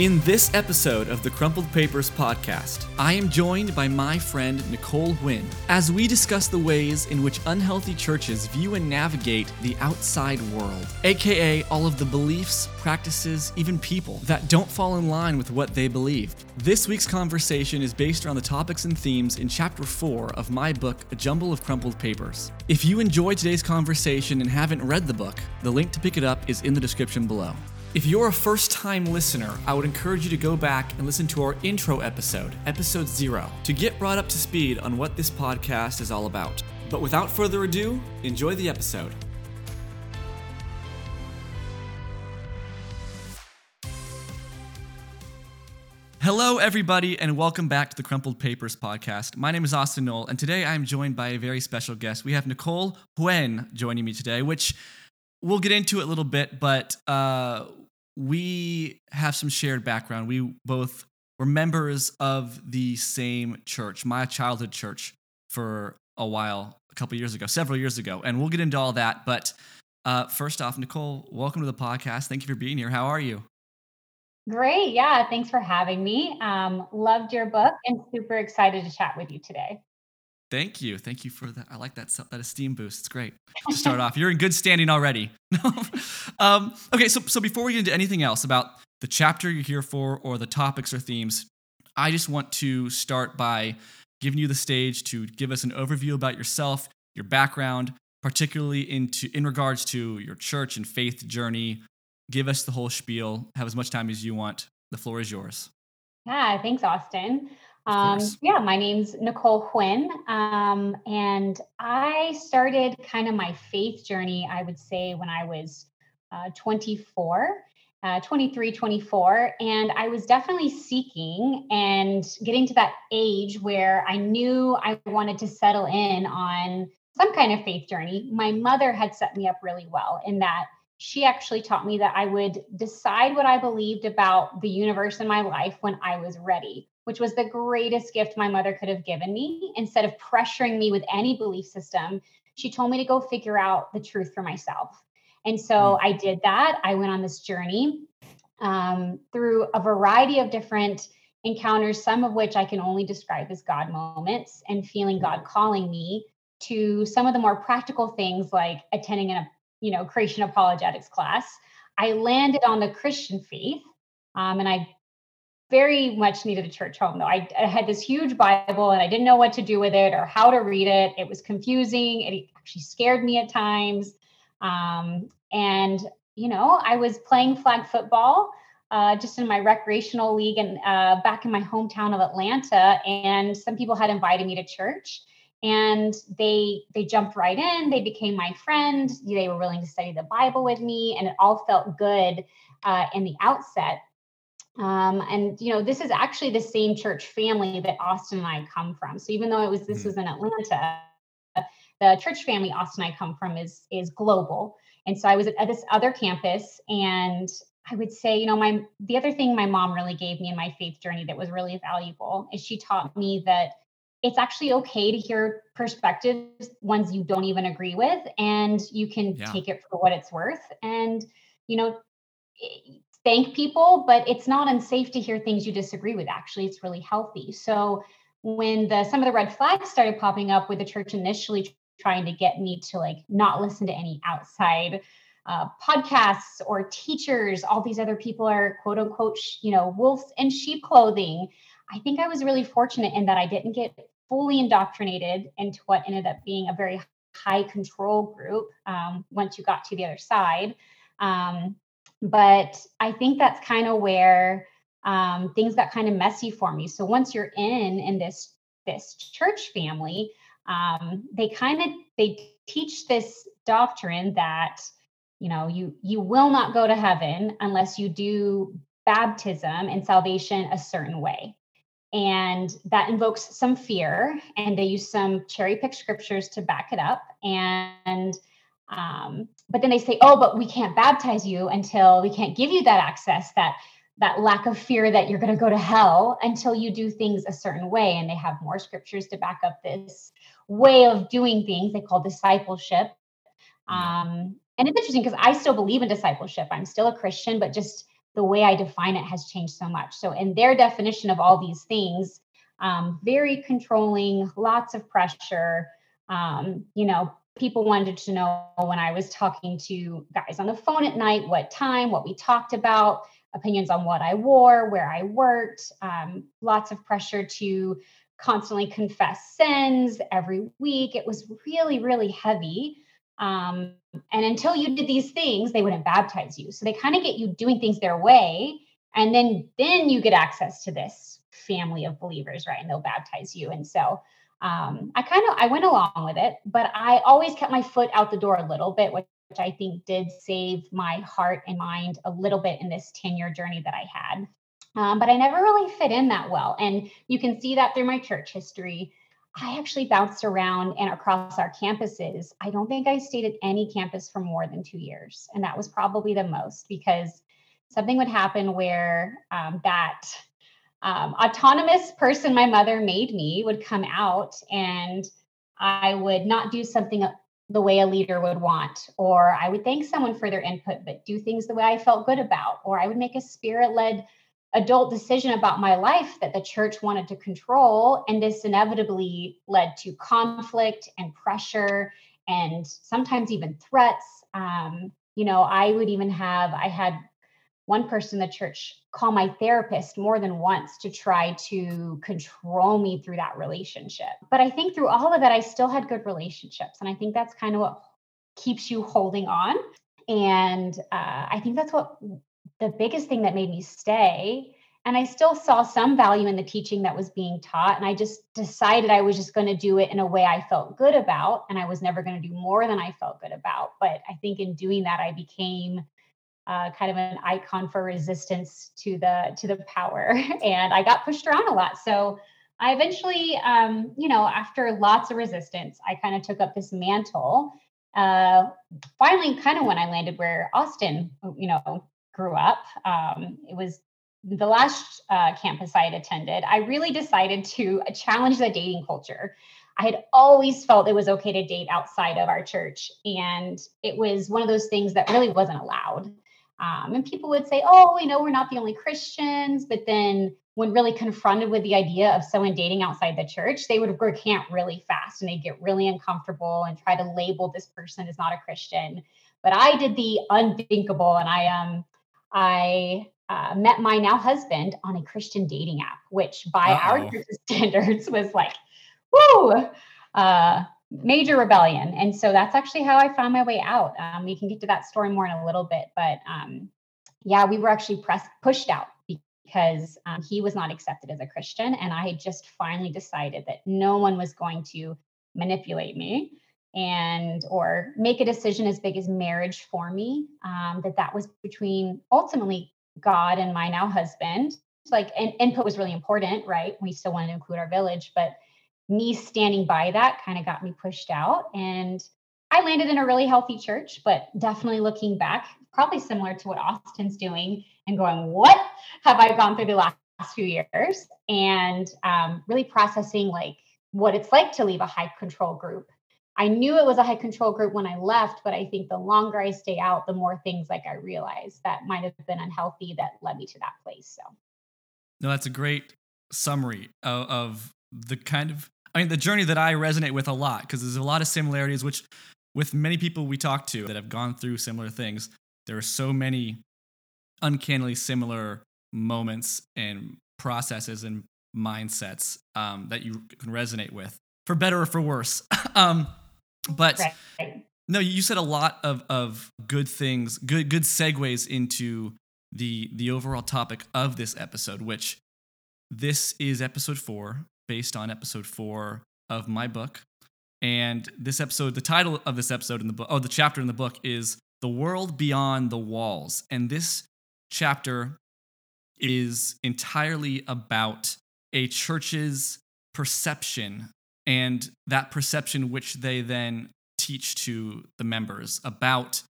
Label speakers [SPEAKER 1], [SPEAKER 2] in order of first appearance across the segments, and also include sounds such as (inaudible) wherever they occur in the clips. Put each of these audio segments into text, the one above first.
[SPEAKER 1] In this episode of the Crumpled Papers podcast, I am joined by my friend Nicole Huynh as we discuss the ways in which unhealthy churches view and navigate the outside world, aka all of the beliefs, practices, even people that don't fall in line with what they believe. This week's conversation is based around the topics and themes in chapter 4 of my book, A Jumble of Crumpled Papers. If you enjoyed today's conversation and haven't read the book, the link to pick it up is in the description below. If you're a first time listener, I would encourage you to go back and listen to our intro episode, episode zero, to get brought up to speed on what this podcast is all about. But without further ado, enjoy the episode. Hello, everybody, and welcome back to the Crumpled Papers podcast. My name is Austin Noll, and today I am joined by a very special guest. We have Nicole Huynh joining me today, which we'll get into it a little bit, but uh, we have some shared background. We both were members of the same church, my childhood church, for a while, a couple years ago, several years ago, and we'll get into all that. But uh, first off, Nicole, welcome to the podcast. Thank you for being here. How are you?
[SPEAKER 2] Great. Yeah. Thanks for having me. Um, loved your book and super excited to chat with you today.
[SPEAKER 1] Thank you. Thank you for that. I like that that esteem boost. It's great to start off. You're in good standing already. (laughs) um, okay, so so before we get into anything else about the chapter you're here for or the topics or themes, I just want to start by giving you the stage to give us an overview about yourself, your background, particularly into in regards to your church and faith journey. Give us the whole spiel. Have as much time as you want. The floor is yours.
[SPEAKER 2] Yeah, thanks, Austin. Um, yeah, my name's Nicole Huynh. Um, and I started kind of my faith journey, I would say, when I was uh, 24, uh, 23, 24. And I was definitely seeking and getting to that age where I knew I wanted to settle in on some kind of faith journey. My mother had set me up really well in that she actually taught me that I would decide what I believed about the universe in my life when I was ready which was the greatest gift my mother could have given me. Instead of pressuring me with any belief system, she told me to go figure out the truth for myself. And so mm. I did that. I went on this journey um, through a variety of different encounters, some of which I can only describe as God moments and feeling God calling me to some of the more practical things like attending a you know creation apologetics class. I landed on the Christian faith, um, and I very much needed a church home though. I, I, had this huge Bible and I didn't know what to do with it or how to read it. It was confusing. It actually scared me at times. Um, and, you know, I was playing flag football uh, just in my recreational league and uh, back in my hometown of Atlanta. And some people had invited me to church and they they jumped right in they became my friend they were willing to study the bible with me and it all felt good uh, in the outset um, and you know, this is actually the same church family that Austin and I come from. So even though it was this mm-hmm. was in Atlanta, the church family Austin and I come from is is global. And so I was at, at this other campus, and I would say, you know, my the other thing my mom really gave me in my faith journey that was really valuable is she taught me that it's actually okay to hear perspectives ones you don't even agree with and you can yeah. take it for what it's worth and you know thank people, but it's not unsafe to hear things you disagree with. Actually, it's really healthy. So when the some of the red flags started popping up with the church initially trying to get me to like not listen to any outside uh, podcasts or teachers, all these other people are quote unquote, you know, wolves in sheep clothing. I think I was really fortunate in that I didn't get fully indoctrinated into what ended up being a very high control group um, once you got to the other side. Um, but I think that's kind of where um, things got kind of messy for me. So once you're in in this this church family, um, they kind of they teach this doctrine that you know you you will not go to heaven unless you do baptism and salvation a certain way and that invokes some fear and they use some cherry picked scriptures to back it up and um, but then they say, oh, but we can't baptize you until we can't give you that access, that that lack of fear that you're going to go to hell until you do things a certain way. And they have more scriptures to back up this way of doing things they call discipleship. Um, and it's interesting because I still believe in discipleship. I'm still a Christian, but just the way I define it has changed so much. So, in their definition of all these things, um, very controlling, lots of pressure. Um, you know, people wanted to know when I was talking to guys on the phone at night, what time, what we talked about, opinions on what I wore, where I worked, um, lots of pressure to constantly confess sins every week. It was really, really heavy. Um, and until you did these things, they wouldn't baptize you. So they kind of get you doing things their way. And then then you get access to this family of believers, right? And they'll baptize you. And so um, I kind of I went along with it, but I always kept my foot out the door a little bit, which, I think did save my heart and mind a little bit in this 10 year journey that I had. Um, but I never really fit in that well. And you can see that through my church history. I actually bounced around and across our campuses. I don't think I stayed at any campus for more than two years. And that was probably the most because something would happen where um, that um, autonomous person my mother made me would come out and I would not do something the way a leader would want, or I would thank someone for their input, but do things the way I felt good about, or I would make a spirit led adult decision about my life that the church wanted to control. And this inevitably led to conflict and pressure and sometimes even threats. Um, you know, I would even have, I had one person in the church call my therapist more than once to try to control me through that relationship. But I think through all of it, I still had good relationships. And I think that's kind of what keeps you holding on. And uh, I think that's what the biggest thing that made me stay. And I still saw some value in the teaching that was being taught. And I just decided I was just going to do it in a way I felt good about. And I was never going to do more than I felt good about. But I think in doing that, I became uh, kind of an icon for resistance to the to the power (laughs) and i got pushed around a lot so i eventually um, you know after lots of resistance i kind of took up this mantle uh, finally kind of when i landed where austin you know grew up. Um, it was the last uh, campus I had attended. I really decided to challenge the dating culture. I had always felt it was okay to date outside of our church. And it was one of those things that really wasn't allowed. Um, and people would say, oh, we know we're not the only Christians. But then when really confronted with the idea of someone dating outside the church, they would recant really fast and they'd get really uncomfortable and try to label this person as not a Christian. But I did the unthinkable and I um I uh, met my now husband on a Christian dating app, which by Uh-oh. our (laughs) standards was like, whoo, uh, major rebellion. And so that's actually how I found my way out. Um, we can get to that story more in a little bit, but um, yeah, we were actually pressed, pushed out because um, he was not accepted as a Christian. And I had just finally decided that no one was going to manipulate me and or make a decision as big as marriage for me um, that that was between ultimately god and my now husband like and input was really important right we still wanted to include our village but me standing by that kind of got me pushed out and i landed in a really healthy church but definitely looking back probably similar to what austin's doing and going what have i gone through the last few years and um, really processing like what it's like to leave a high control group I knew it was a high control group when I left, but I think the longer I stay out, the more things like I realize that might have been unhealthy that led me to that place. So,
[SPEAKER 1] no, that's a great summary of, of the kind of, I mean, the journey that I resonate with a lot because there's a lot of similarities, which with many people we talk to that have gone through similar things, there are so many uncannily similar moments and processes and mindsets um, that you can resonate with for better or for worse. (laughs) um, but right. no, you said a lot of of good things, good good segues into the the overall topic of this episode, which this is episode four, based on episode four of my book. And this episode, the title of this episode in the book, oh, the chapter in the book is The World Beyond the Walls. And this chapter is entirely about a church's perception and that perception which they then teach to the members about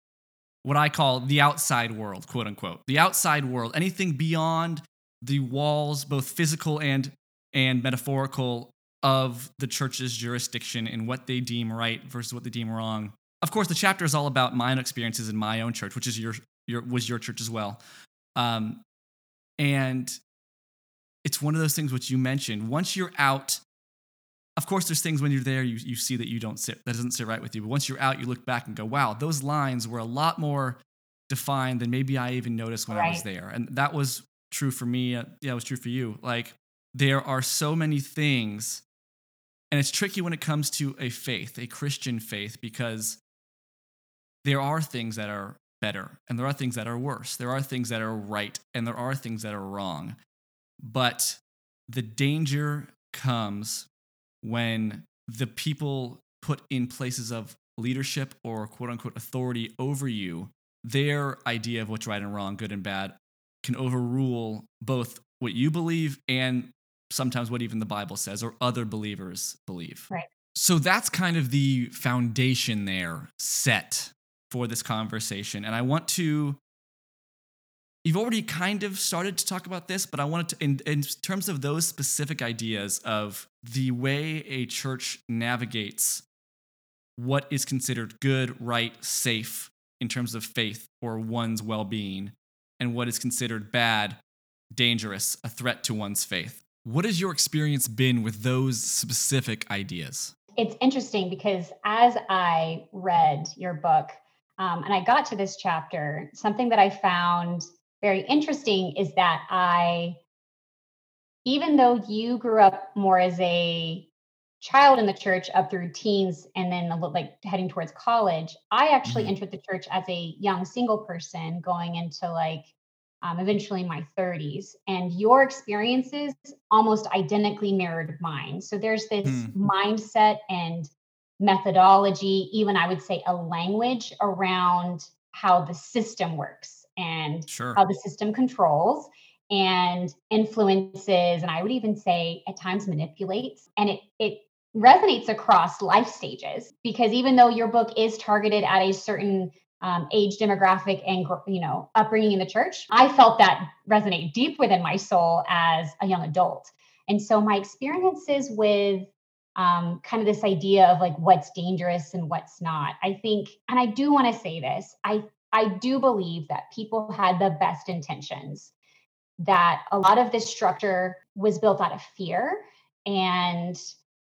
[SPEAKER 1] what I call the outside world, quote unquote. The outside world, anything beyond the walls, both physical and and metaphorical of the church's jurisdiction and what they deem right versus what they deem wrong. Of course, the chapter is all about my own experiences in my own church, which is your, your was your church as well. Um, and it's one of those things which you mentioned. Once you're out, of course, there's things when you're there you, you see that you don't sit that doesn't sit right with you. But once you're out, you look back and go, wow, those lines were a lot more defined than maybe I even noticed when right. I was there. And that was true for me. Uh, yeah, it was true for you. Like there are so many things, and it's tricky when it comes to a faith, a Christian faith, because there are things that are better and there are things that are worse. There are things that are right and there are things that are wrong. But the danger comes when the people put in places of leadership or quote unquote authority over you, their idea of what's right and wrong, good and bad, can overrule both what you believe and sometimes what even the Bible says or other believers believe.
[SPEAKER 2] Right.
[SPEAKER 1] So that's kind of the foundation there set for this conversation. And I want to you've already kind of started to talk about this, but I wanted to, in, in terms of those specific ideas of the way a church navigates what is considered good, right, safe in terms of faith or one's well being, and what is considered bad, dangerous, a threat to one's faith. What has your experience been with those specific ideas?
[SPEAKER 2] It's interesting because as I read your book um, and I got to this chapter, something that I found very interesting is that I, even though you grew up more as a child in the church up through teens and then like heading towards college, I actually mm-hmm. entered the church as a young single person going into like um, eventually my 30s. And your experiences almost identically mirrored mine. So there's this mm. mindset and methodology, even I would say a language around how the system works and
[SPEAKER 1] sure.
[SPEAKER 2] how the system controls and influences and i would even say at times manipulates and it it resonates across life stages because even though your book is targeted at a certain um, age demographic and you know upbringing in the church i felt that resonate deep within my soul as a young adult. And so my experiences with um, kind of this idea of like what's dangerous and what's not i think and i do want to say this i I do believe that people had the best intentions, that a lot of this structure was built out of fear and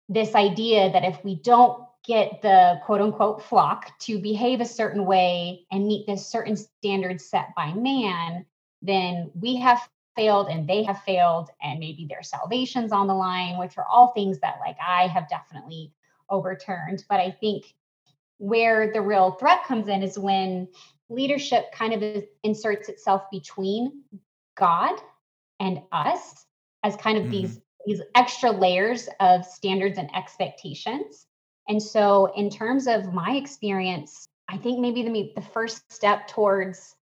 [SPEAKER 2] this idea that if we don't get the quote unquote flock to behave a certain way and meet this certain standard set by man, then we have failed and they have failed and maybe their salvation's on the line, which are all things that like I have definitely overturned. But I think where the real threat comes in is when leadership kind of inserts itself between God and us as kind of mm-hmm. these these extra layers of standards and expectations. And so in terms of my experience, I think maybe the the first step towards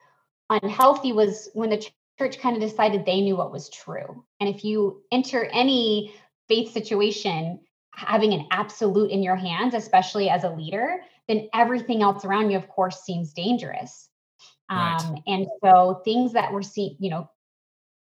[SPEAKER 2] unhealthy was when the church kind of decided they knew what was true. And if you enter any faith situation having an absolute in your hands, especially as a leader, then everything else around you, of course, seems dangerous. Right. Um, and so things that were seen, you know,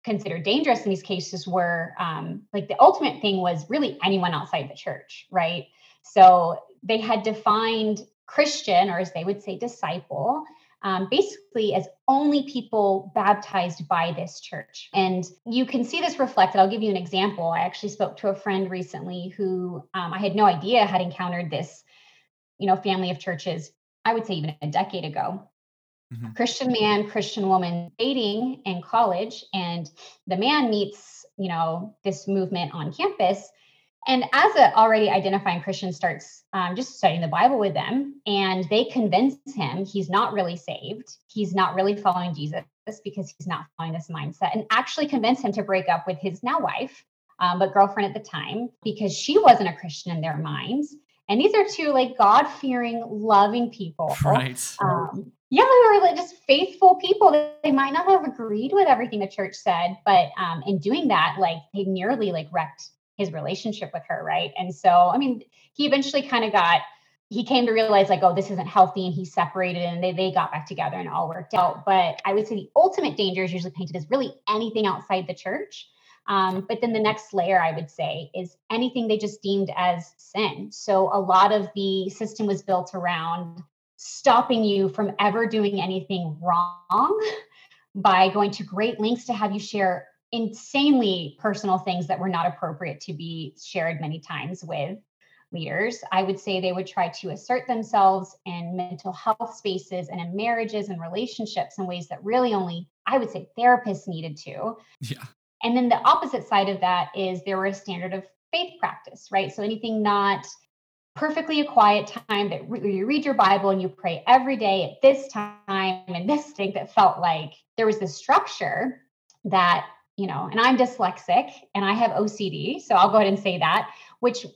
[SPEAKER 2] considered dangerous in these cases were um, like the ultimate thing was really anyone outside the church, right? So they had defined Christian, or as they would say, disciple, um, basically as only people baptized by this church. And you can see this reflected. I'll give you an example. I actually spoke to a friend recently who um, I had no idea had encountered this you know, family of churches, I would say even a decade ago. Mm-hmm. Christian man, Christian woman dating in college, and the man meets, you know, this movement on campus. And as a already identifying Christian starts um, just studying the Bible with them, and they convince him he's not really saved, he's not really following Jesus because he's not following this mindset, and actually convince him to break up with his now wife, um, but girlfriend at the time, because she wasn't a Christian in their minds. And these are two like God fearing, loving people.
[SPEAKER 1] Right.
[SPEAKER 2] Um, yeah, they were just faithful people. They might not have agreed with everything the church said, but um, in doing that, like they nearly like wrecked his relationship with her, right? And so, I mean, he eventually kind of got he came to realize like, oh, this isn't healthy, and he separated, and they they got back together and all worked out. But I would say the ultimate danger is usually painted as really anything outside the church. Um, but then the next layer, I would say, is anything they just deemed as sin. So a lot of the system was built around stopping you from ever doing anything wrong (laughs) by going to great lengths to have you share insanely personal things that were not appropriate to be shared many times with leaders. I would say they would try to assert themselves in mental health spaces and in marriages and relationships in ways that really only, I would say, therapists needed to.
[SPEAKER 1] Yeah.
[SPEAKER 2] And then the opposite side of that is there were a standard of faith practice, right? So anything not perfectly a quiet time that re- you read your Bible and you pray every day at this time and this thing that felt like there was this structure that, you know, and I'm dyslexic and I have OCD. So I'll go ahead and say that, which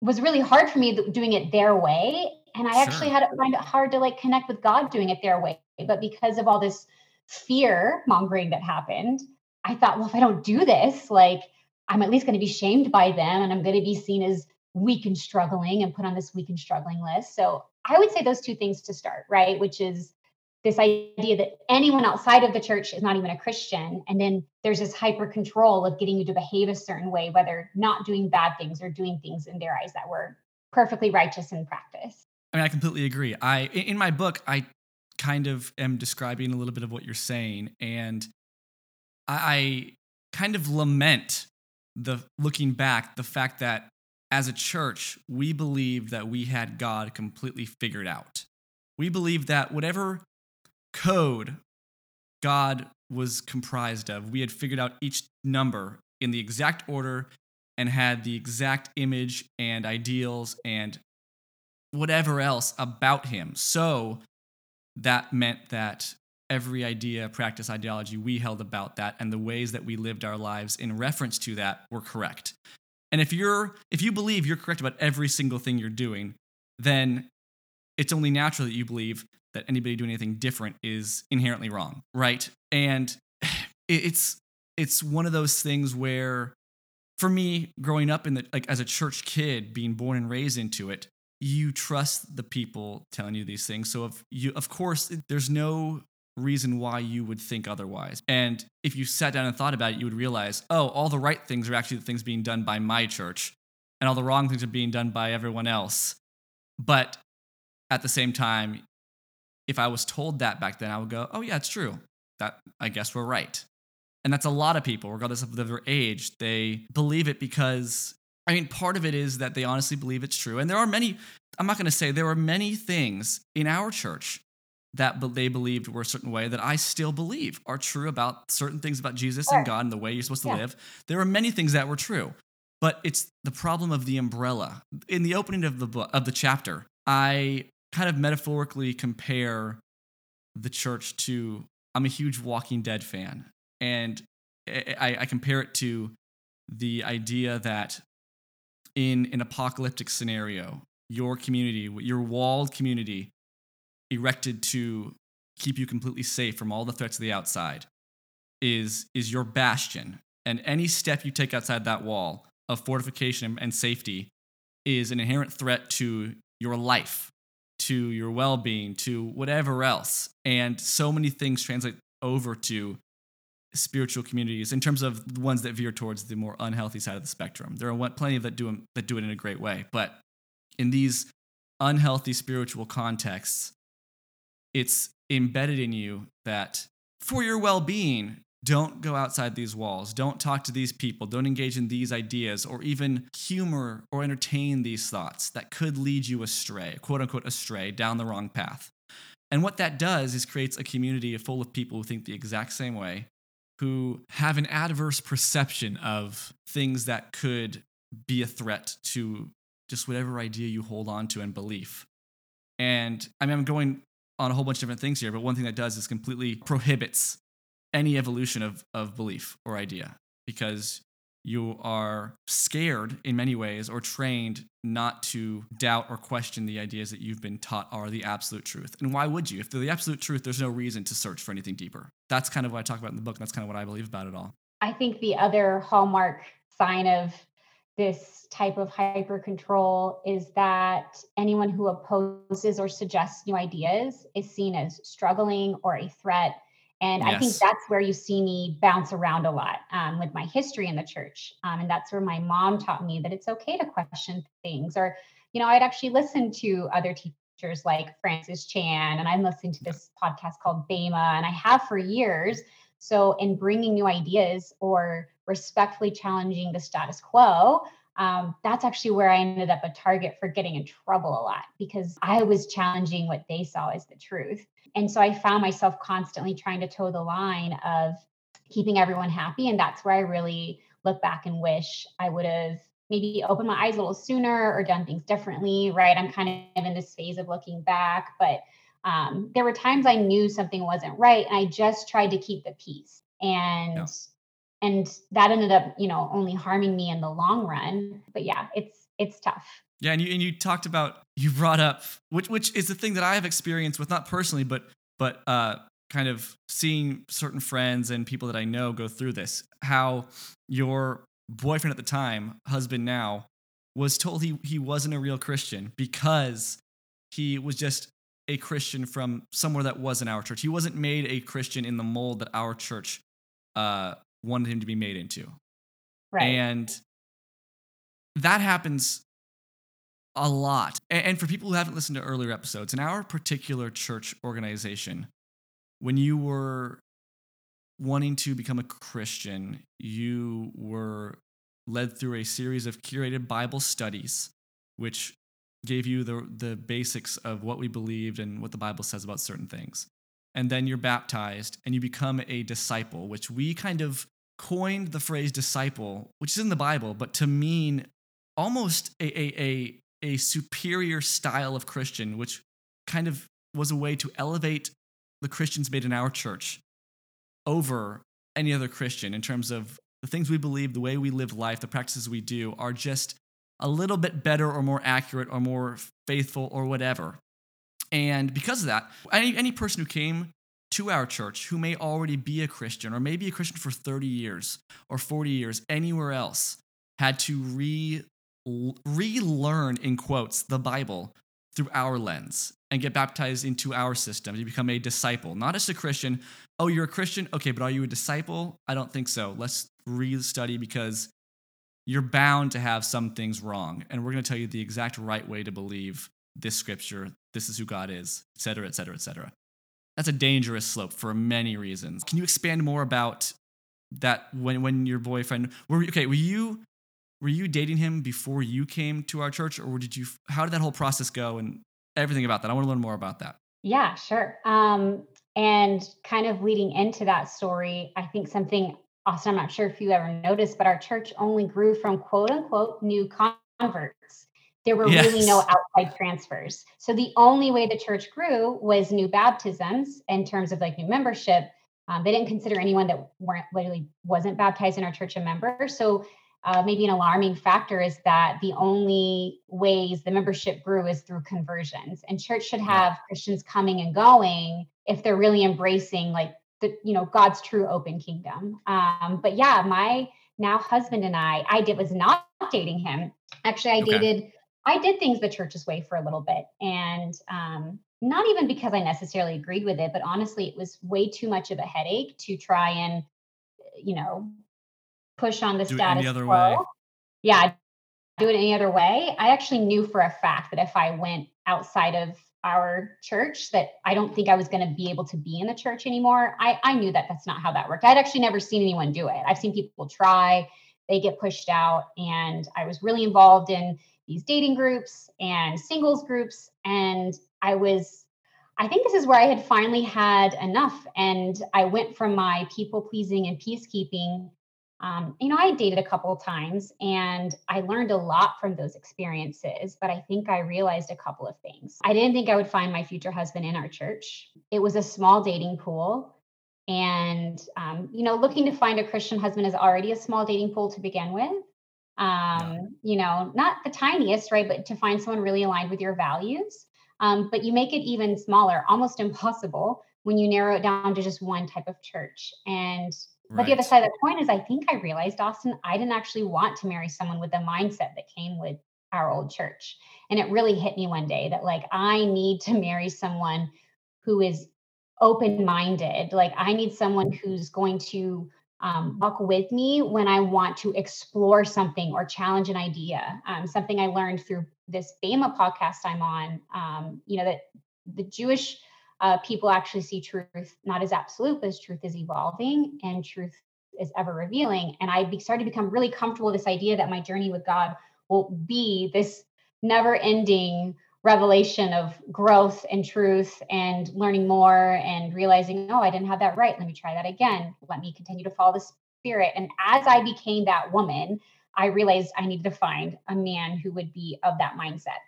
[SPEAKER 2] was really hard for me doing it their way. And I sure. actually had to find it hard to like connect with God doing it their way. But because of all this fear mongering that happened, I thought, well, if I don't do this, like I'm at least going to be shamed by them and I'm going to be seen as weak and struggling and put on this weak and struggling list. So I would say those two things to start, right? Which is this idea that anyone outside of the church is not even a Christian. And then there's this hyper control of getting you to behave a certain way, whether not doing bad things or doing things in their eyes that were perfectly righteous in practice.
[SPEAKER 1] I mean, I completely agree. I in my book, I kind of am describing a little bit of what you're saying, and I, kind of lament the looking back the fact that as a church, we believed that we had God completely figured out. We believed that whatever code God was comprised of, we had figured out each number in the exact order and had the exact image and ideals and whatever else about him. So that meant that every idea, practice, ideology we held about that and the ways that we lived our lives in reference to that were correct. And if you're if you believe you're correct about every single thing you're doing, then it's only natural that you believe that anybody doing anything different is inherently wrong, right? And (sighs) it's it's one of those things where for me growing up in the like as a church kid being born and raised into it you trust the people telling you these things so if you of course there's no reason why you would think otherwise. And if you sat down and thought about it, you would realize, oh, all the right things are actually the things being done by my church, and all the wrong things are being done by everyone else. But at the same time, if I was told that back then, I would go, oh, yeah, it's true. That I guess we're right. And that's a lot of people, regardless of their age. They believe it because, I mean, part of it is that they honestly believe it's true. And there are many, I'm not going to say there are many things in our church that they believed were a certain way that I still believe are true about certain things about Jesus sure. and God and the way you're supposed to yeah. live. There are many things that were true, but it's the problem of the umbrella. In the opening of the book of the chapter, I kind of metaphorically compare the church to I'm a huge Walking Dead fan, and I, I compare it to the idea that in an apocalyptic scenario, your community, your walled community, erected to keep you completely safe from all the threats of the outside is is your bastion. And any step you take outside that wall of fortification and safety is an inherent threat to your life to your well-being to whatever else. And so many things translate over to spiritual communities in terms of the ones that veer towards the more unhealthy side of the spectrum. There are plenty of that do that do it in a great way. But in these unhealthy spiritual contexts it's embedded in you that for your well being, don't go outside these walls. Don't talk to these people. Don't engage in these ideas or even humor or entertain these thoughts that could lead you astray, quote unquote, astray down the wrong path. And what that does is creates a community full of people who think the exact same way, who have an adverse perception of things that could be a threat to just whatever idea you hold on to and belief. And I mean, I'm going on a whole bunch of different things here, but one thing that does is completely prohibits any evolution of, of belief or idea because you are scared in many ways or trained not to doubt or question the ideas that you've been taught are the absolute truth. And why would you? If they're the absolute truth, there's no reason to search for anything deeper. That's kind of what I talk about in the book. And that's kind of what I believe about it all.
[SPEAKER 2] I think the other hallmark sign of this type of hyper control is that anyone who opposes or suggests new ideas is seen as struggling or a threat. And yes. I think that's where you see me bounce around a lot um, with my history in the church. Um, and that's where my mom taught me that it's okay to question things. Or, you know, I'd actually listen to other teachers like Francis Chan, and I'm listening to this podcast called Bema, and I have for years. So, in bringing new ideas or respectfully challenging the status quo, um, that's actually where I ended up a target for getting in trouble a lot because I was challenging what they saw as the truth. And so I found myself constantly trying to toe the line of keeping everyone happy. And that's where I really look back and wish I would have maybe opened my eyes a little sooner or done things differently, right? I'm kind of in this phase of looking back, but um, there were times I knew something wasn't right and I just tried to keep the peace. And yeah. and that ended up, you know, only harming me in the long run. But yeah, it's it's tough.
[SPEAKER 1] Yeah, and you and you talked about you brought up which which is the thing that I have experienced with not personally, but but uh kind of seeing certain friends and people that I know go through this. How your boyfriend at the time, husband now, was told he he wasn't a real Christian because he was just a Christian from somewhere that wasn't our church. He wasn't made a Christian in the mold that our church uh, wanted him to be made into.
[SPEAKER 2] Right.
[SPEAKER 1] And that happens a lot. And for people who haven't listened to earlier episodes, in our particular church organization, when you were wanting to become a Christian, you were led through a series of curated Bible studies, which gave you the, the basics of what we believed and what the Bible says about certain things. And then you're baptized and you become a disciple, which we kind of coined the phrase disciple, which is in the Bible, but to mean almost a, a, a, a superior style of Christian, which kind of was a way to elevate the Christians made in our church over any other Christian in terms of the things we believe, the way we live life, the practices we do are just a little bit better or more accurate or more faithful or whatever. And because of that, any, any person who came to our church who may already be a Christian or maybe a Christian for 30 years or 40 years anywhere else had to re relearn in quotes the Bible through our lens and get baptized into our system to become a disciple, not just a Christian. Oh, you're a Christian? Okay, but are you a disciple? I don't think so. Let's re-study because you're bound to have some things wrong. And we're going to tell you the exact right way to believe this scripture. This is who God is, et cetera, et cetera, et cetera. That's a dangerous slope for many reasons. Can you expand more about that when, when your boyfriend were okay, were you were you dating him before you came to our church or did you how did that whole process go and everything about that. I want to learn more about that.
[SPEAKER 2] Yeah, sure. Um, and kind of leading into that story, I think something, Austin, I'm not sure if you ever noticed, but our church only grew from quote unquote new converts. There were yes. really no outside transfers. So the only way the church grew was new baptisms in terms of like new membership. Um, they didn't consider anyone that weren't literally wasn't baptized in our church a member. So uh, maybe an alarming factor is that the only ways the membership grew is through conversions and church should have yeah. christians coming and going if they're really embracing like the you know god's true open kingdom um, but yeah my now husband and i i did was not dating him actually i okay. dated i did things the church's way for a little bit and um, not even because i necessarily agreed with it but honestly it was way too much of a headache to try and you know push on the do status
[SPEAKER 1] quo. Way.
[SPEAKER 2] Yeah, do it any other way. I actually knew for a fact that if I went outside of our church that I don't think I was going to be able to be in the church anymore. I, I knew that that's not how that worked. I'd actually never seen anyone do it. I've seen people try, they get pushed out. And I was really involved in these dating groups and singles groups. And I was, I think this is where I had finally had enough. And I went from my people pleasing and peacekeeping um, you know, I dated a couple times and I learned a lot from those experiences, but I think I realized a couple of things. I didn't think I would find my future husband in our church. It was a small dating pool. And, um, you know, looking to find a Christian husband is already a small dating pool to begin with. Um, you know, not the tiniest, right? But to find someone really aligned with your values. Um, but you make it even smaller, almost (laughs) impossible when you narrow it down to just one type of church. And but the other side of the coin is I think I realized, Austin, I didn't actually want to marry someone with the mindset that came with our old church. And it really hit me one day that like I need to marry someone who is open minded. Like I need someone who's going to um, walk with me when I want to explore something or challenge an idea. Um, something I learned through this Bema podcast I'm on, um, you know, that the Jewish uh, people actually see truth not as absolute, but as truth is evolving and truth is ever revealing. And I started to become really comfortable with this idea that my journey with God will be this never ending revelation of growth and truth and learning more and realizing, oh, I didn't have that right. Let me try that again. Let me continue to follow the spirit. And as I became that woman, I realized I needed to find a man who would be of that mindset.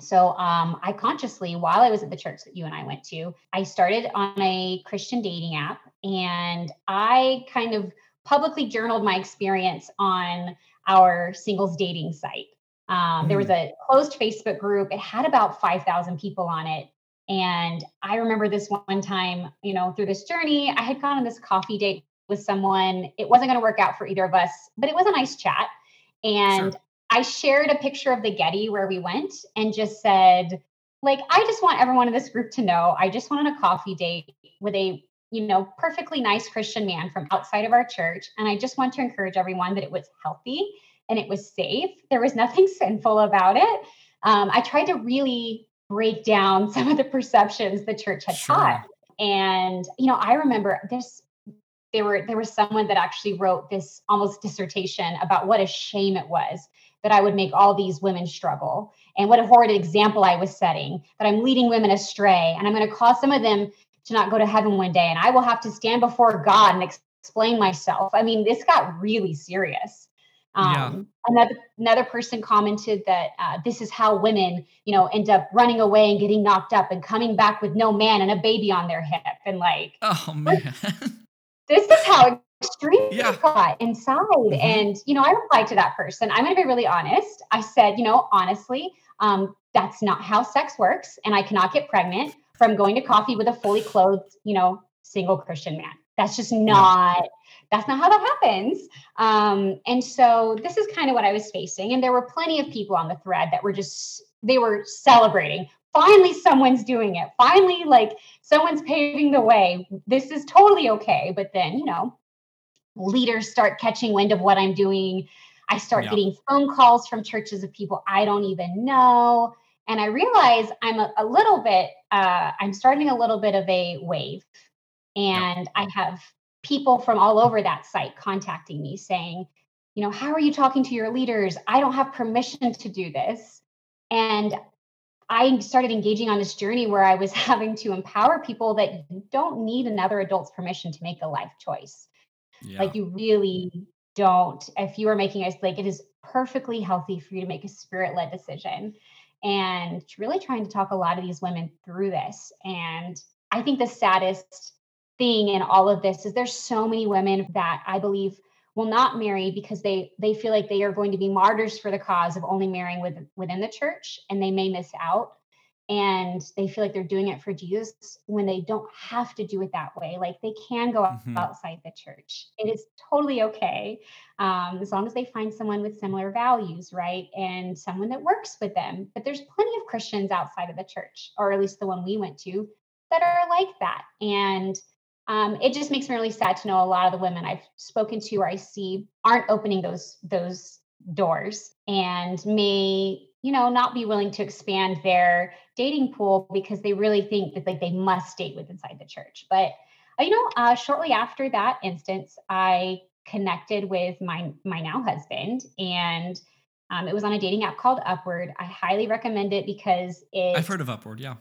[SPEAKER 2] So um, I consciously, while I was at the church that you and I went to, I started on a Christian dating app and I kind of publicly journaled my experience on our singles dating site. Um, there was mm. a closed Facebook group. It had about 5,000 people on it. And I remember this one time, you know, through this journey, I had gone on this coffee date with someone. It wasn't going to work out for either of us, but it was a nice chat. And sure. I shared a picture of the Getty where we went and just said, like, I just want everyone in this group to know I just went on a coffee date with a, you know, perfectly nice Christian man from outside of our church. And I just want to encourage everyone that it was healthy and it was safe. There was nothing (laughs) sinful about it. Um, I tried to really break down (laughs) some of the perceptions the church had sure. taught. And you know, I remember this. There were there was someone that actually wrote this almost dissertation about what a shame it was that I would make all these women struggle and what a horrid example I was setting that I'm leading women astray and I'm going to cause some of them to not go to heaven one day and I will have to stand before God and explain myself. I mean, this got really serious. Um, yeah. Another another person commented that uh, this is how women, you know, end up running away and getting knocked up and coming back with no man and a baby on their hip and like,
[SPEAKER 1] oh man, (laughs)
[SPEAKER 2] this is how extreme yeah. got inside. Mm-hmm. And you know, I replied to that person. I'm going to be really honest. I said, you know, honestly, um, that's not how sex works, and I cannot get pregnant from going to coffee with a fully clothed, you know, single Christian man. That's just not that's not how that happens. Um, and so this is kind of what I was facing. And there were plenty of people on the thread that were just, they were celebrating. Finally, someone's doing it. Finally, like someone's paving the way. This is totally okay. But then, you know, leaders start catching wind of what I'm doing. I start yeah. getting phone calls from churches of people I don't even know. And I realize I'm a, a little bit, uh, I'm starting a little bit of a wave. And yeah. I have people from all over that site contacting me saying, you know, how are you talking to your leaders? I don't have permission to do this. And I started engaging on this journey where I was (laughs) having to empower people that you don't need another adult's permission to make a life choice. Yeah. Like you really don't. If you are making a like it is perfectly healthy for you to make a spirit-led decision. And really trying to talk a lot of these women through this. And I think the saddest thing in all of this is there's so many women that I believe will not marry because they they feel like they are going to be martyrs for the cause of only marrying with, within the church and they may miss out and they feel like they're doing it for Jesus when they don't have to do it that way. Like they can go mm-hmm. outside the church. It is totally okay um, as long as they find someone with similar values, right? And someone that works with them. But there's plenty of Christians outside of the church, or at least the one we went to, that are like that. And um, it just makes me really sad to know a lot of the women I've spoken to or I see aren't opening those those doors and may you know not be willing to expand their dating pool because they really think that like they must date with inside the church. But uh, you know, uh, shortly after that instance, I connected with my my now husband and um, it was on a dating app called Upward. I highly recommend it because it.
[SPEAKER 1] I've heard of Upward, yeah.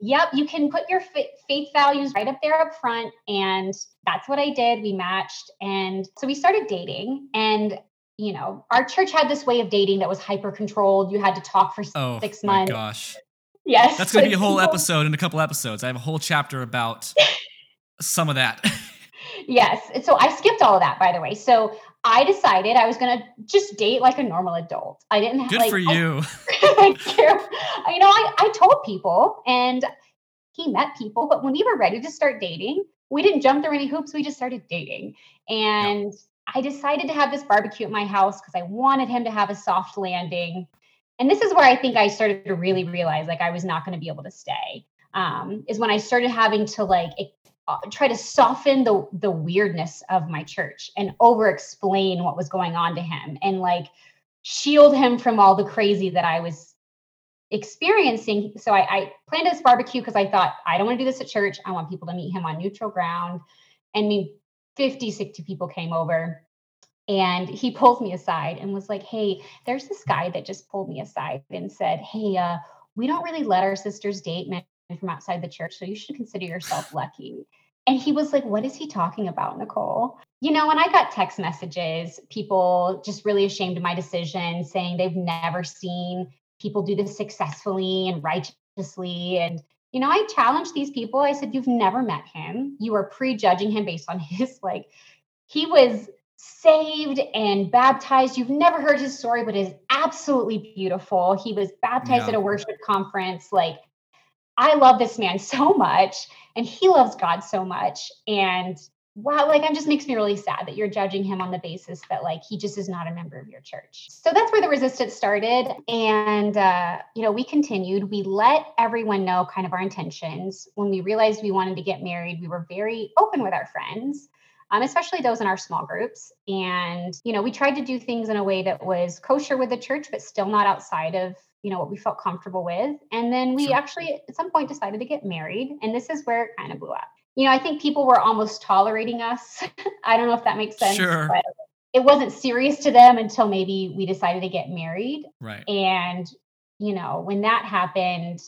[SPEAKER 2] Yep, you can put your faith values right up there up front. And that's what I did. We matched. And so we started dating. And, you know, our church had this way of dating that was hyper controlled. You had to talk for oh, six months.
[SPEAKER 1] Oh gosh.
[SPEAKER 2] Yes.
[SPEAKER 1] That's going to be a whole (laughs) episode in a couple episodes. I have a whole chapter about some of that.
[SPEAKER 2] yes. So I skipped all of that, by the way. So I decided I was going to just date like a normal adult. I didn't have
[SPEAKER 1] Good
[SPEAKER 2] like,
[SPEAKER 1] for you. (laughs)
[SPEAKER 2] I, I, you know, I, I told people and he met people, but when we were ready to start dating, we didn't jump through any hoops. We just started dating. And yep. I decided to have this barbecue at my house because I wanted him to have a soft landing. And this is where I think I started to really realize like I was not going to be able to stay. Um, is when I started having to like uh, try to soften the the weirdness of my church and over explain what was going on to him and like shield him from all the crazy that I was experiencing. So I, I planned this barbecue because I thought I don't want to do this at church. I want people to meet him on neutral ground. And me 50, 60 people came over and he pulled me aside and was like, Hey, there's this guy that just pulled me aside and said, Hey, uh, we don't really let our sisters date men from outside the church. So you should consider yourself lucky. And he was like, What is he talking about, Nicole? You know, and I got text messages, people just really ashamed of my decision, saying they've never seen people do this successfully and righteously. And, you know, I challenged these people. I said, You've never met him. You are prejudging him based on (laughs) his, like, he was saved and baptized. You've never heard his story, but it is absolutely beautiful. He was baptized yeah. at a worship conference. Like, I love this man (laughs) so much, and he loves God so much. And wow, like it just makes me really sad that you're judging him on the basis that like he just is not a member of your church. So that's where the resistance started. And uh, you know, we continued. We let everyone know kind of our intentions. When we realized we wanted to get married, we were very open with our friends um, especially those in our small groups. And, you know, we tried to do things in a way that was kosher with the church, but still not outside of, you know, what we felt comfortable with. And then we sure. actually at some point decided to get married. And this is where it kind of blew up. You know, I think people were almost tolerating us. (laughs) I don't know if that makes sense.
[SPEAKER 1] Sure.
[SPEAKER 2] But it wasn't serious to them until maybe we decided to get married.
[SPEAKER 1] Right.
[SPEAKER 2] And, you know, when that happened,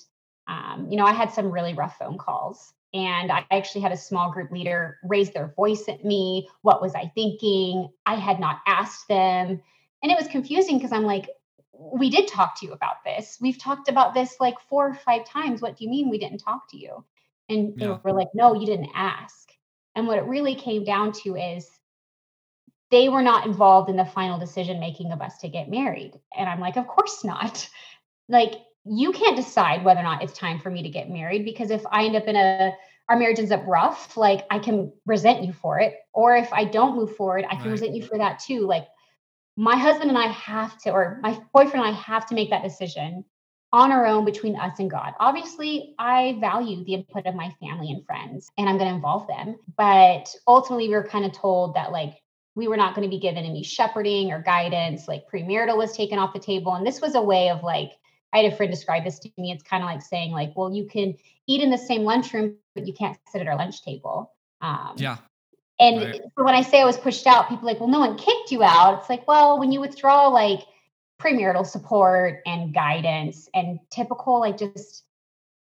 [SPEAKER 2] um, you know, I had some really rough phone calls and I actually had a small group leader raise their voice at me. What was I thinking? I had not asked them. And it was confusing because I'm like, we did talk to you about this. We've talked about this like four or five times. What do you mean we didn't talk to you? And yeah. they were like, no, you didn't ask. And what it really came down to is they were not involved in the final decision making of us to get married. And I'm like, of course not. Like, you can't decide whether or not it's time for me to get married because if I end up in a our marriage ends up rough, like I can resent you for it. Or if I don't move forward, I can right. resent you for that too. Like my husband and I have to, or my boyfriend and I have to make that decision on our own between us and God. Obviously, I value the input of my family and friends and I'm going to involve them. But ultimately, we were kind of told that like we were not going to be given any shepherding or guidance, like premarital was taken off the table. And this was a way of like, I had a friend describe this to me. It's kind of like saying, like, well, you can eat in the same lunchroom, but you can't sit at our lunch table.
[SPEAKER 1] Um, yeah.
[SPEAKER 2] And right. when I say I was pushed out, people like, well, no one kicked you out. It's like, well, when you withdraw like premarital support and guidance and typical like just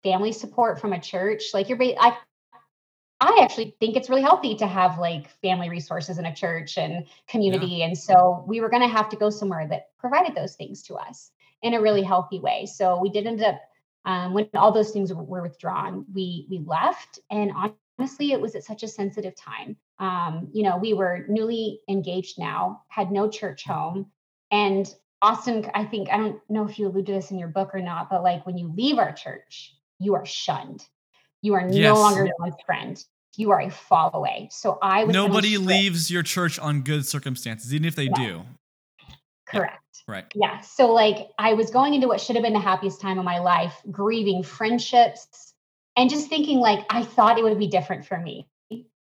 [SPEAKER 2] family support from a church, like you're, I, I actually think it's really healthy to have like family resources in a church and community. Yeah. And so we were going to have to go somewhere that provided those things to us in a really healthy way. So we did end up um, when all those things were withdrawn, we we left, and honestly, it was at such a sensitive time. Um, you know, we were newly engaged now, had no church home, and Austin. I think I don't know if you allude to this in your book or not, but like when you leave our church, you are shunned. You are yes. no longer one's friend. You are a fall away. So I was
[SPEAKER 1] nobody leaves your church on good circumstances, even if they yeah. do.
[SPEAKER 2] Correct.
[SPEAKER 1] Right.
[SPEAKER 2] Yeah. So, like, I was going into what should have been the happiest time of my life, grieving friendships and just thinking, like, I thought it would be different for me.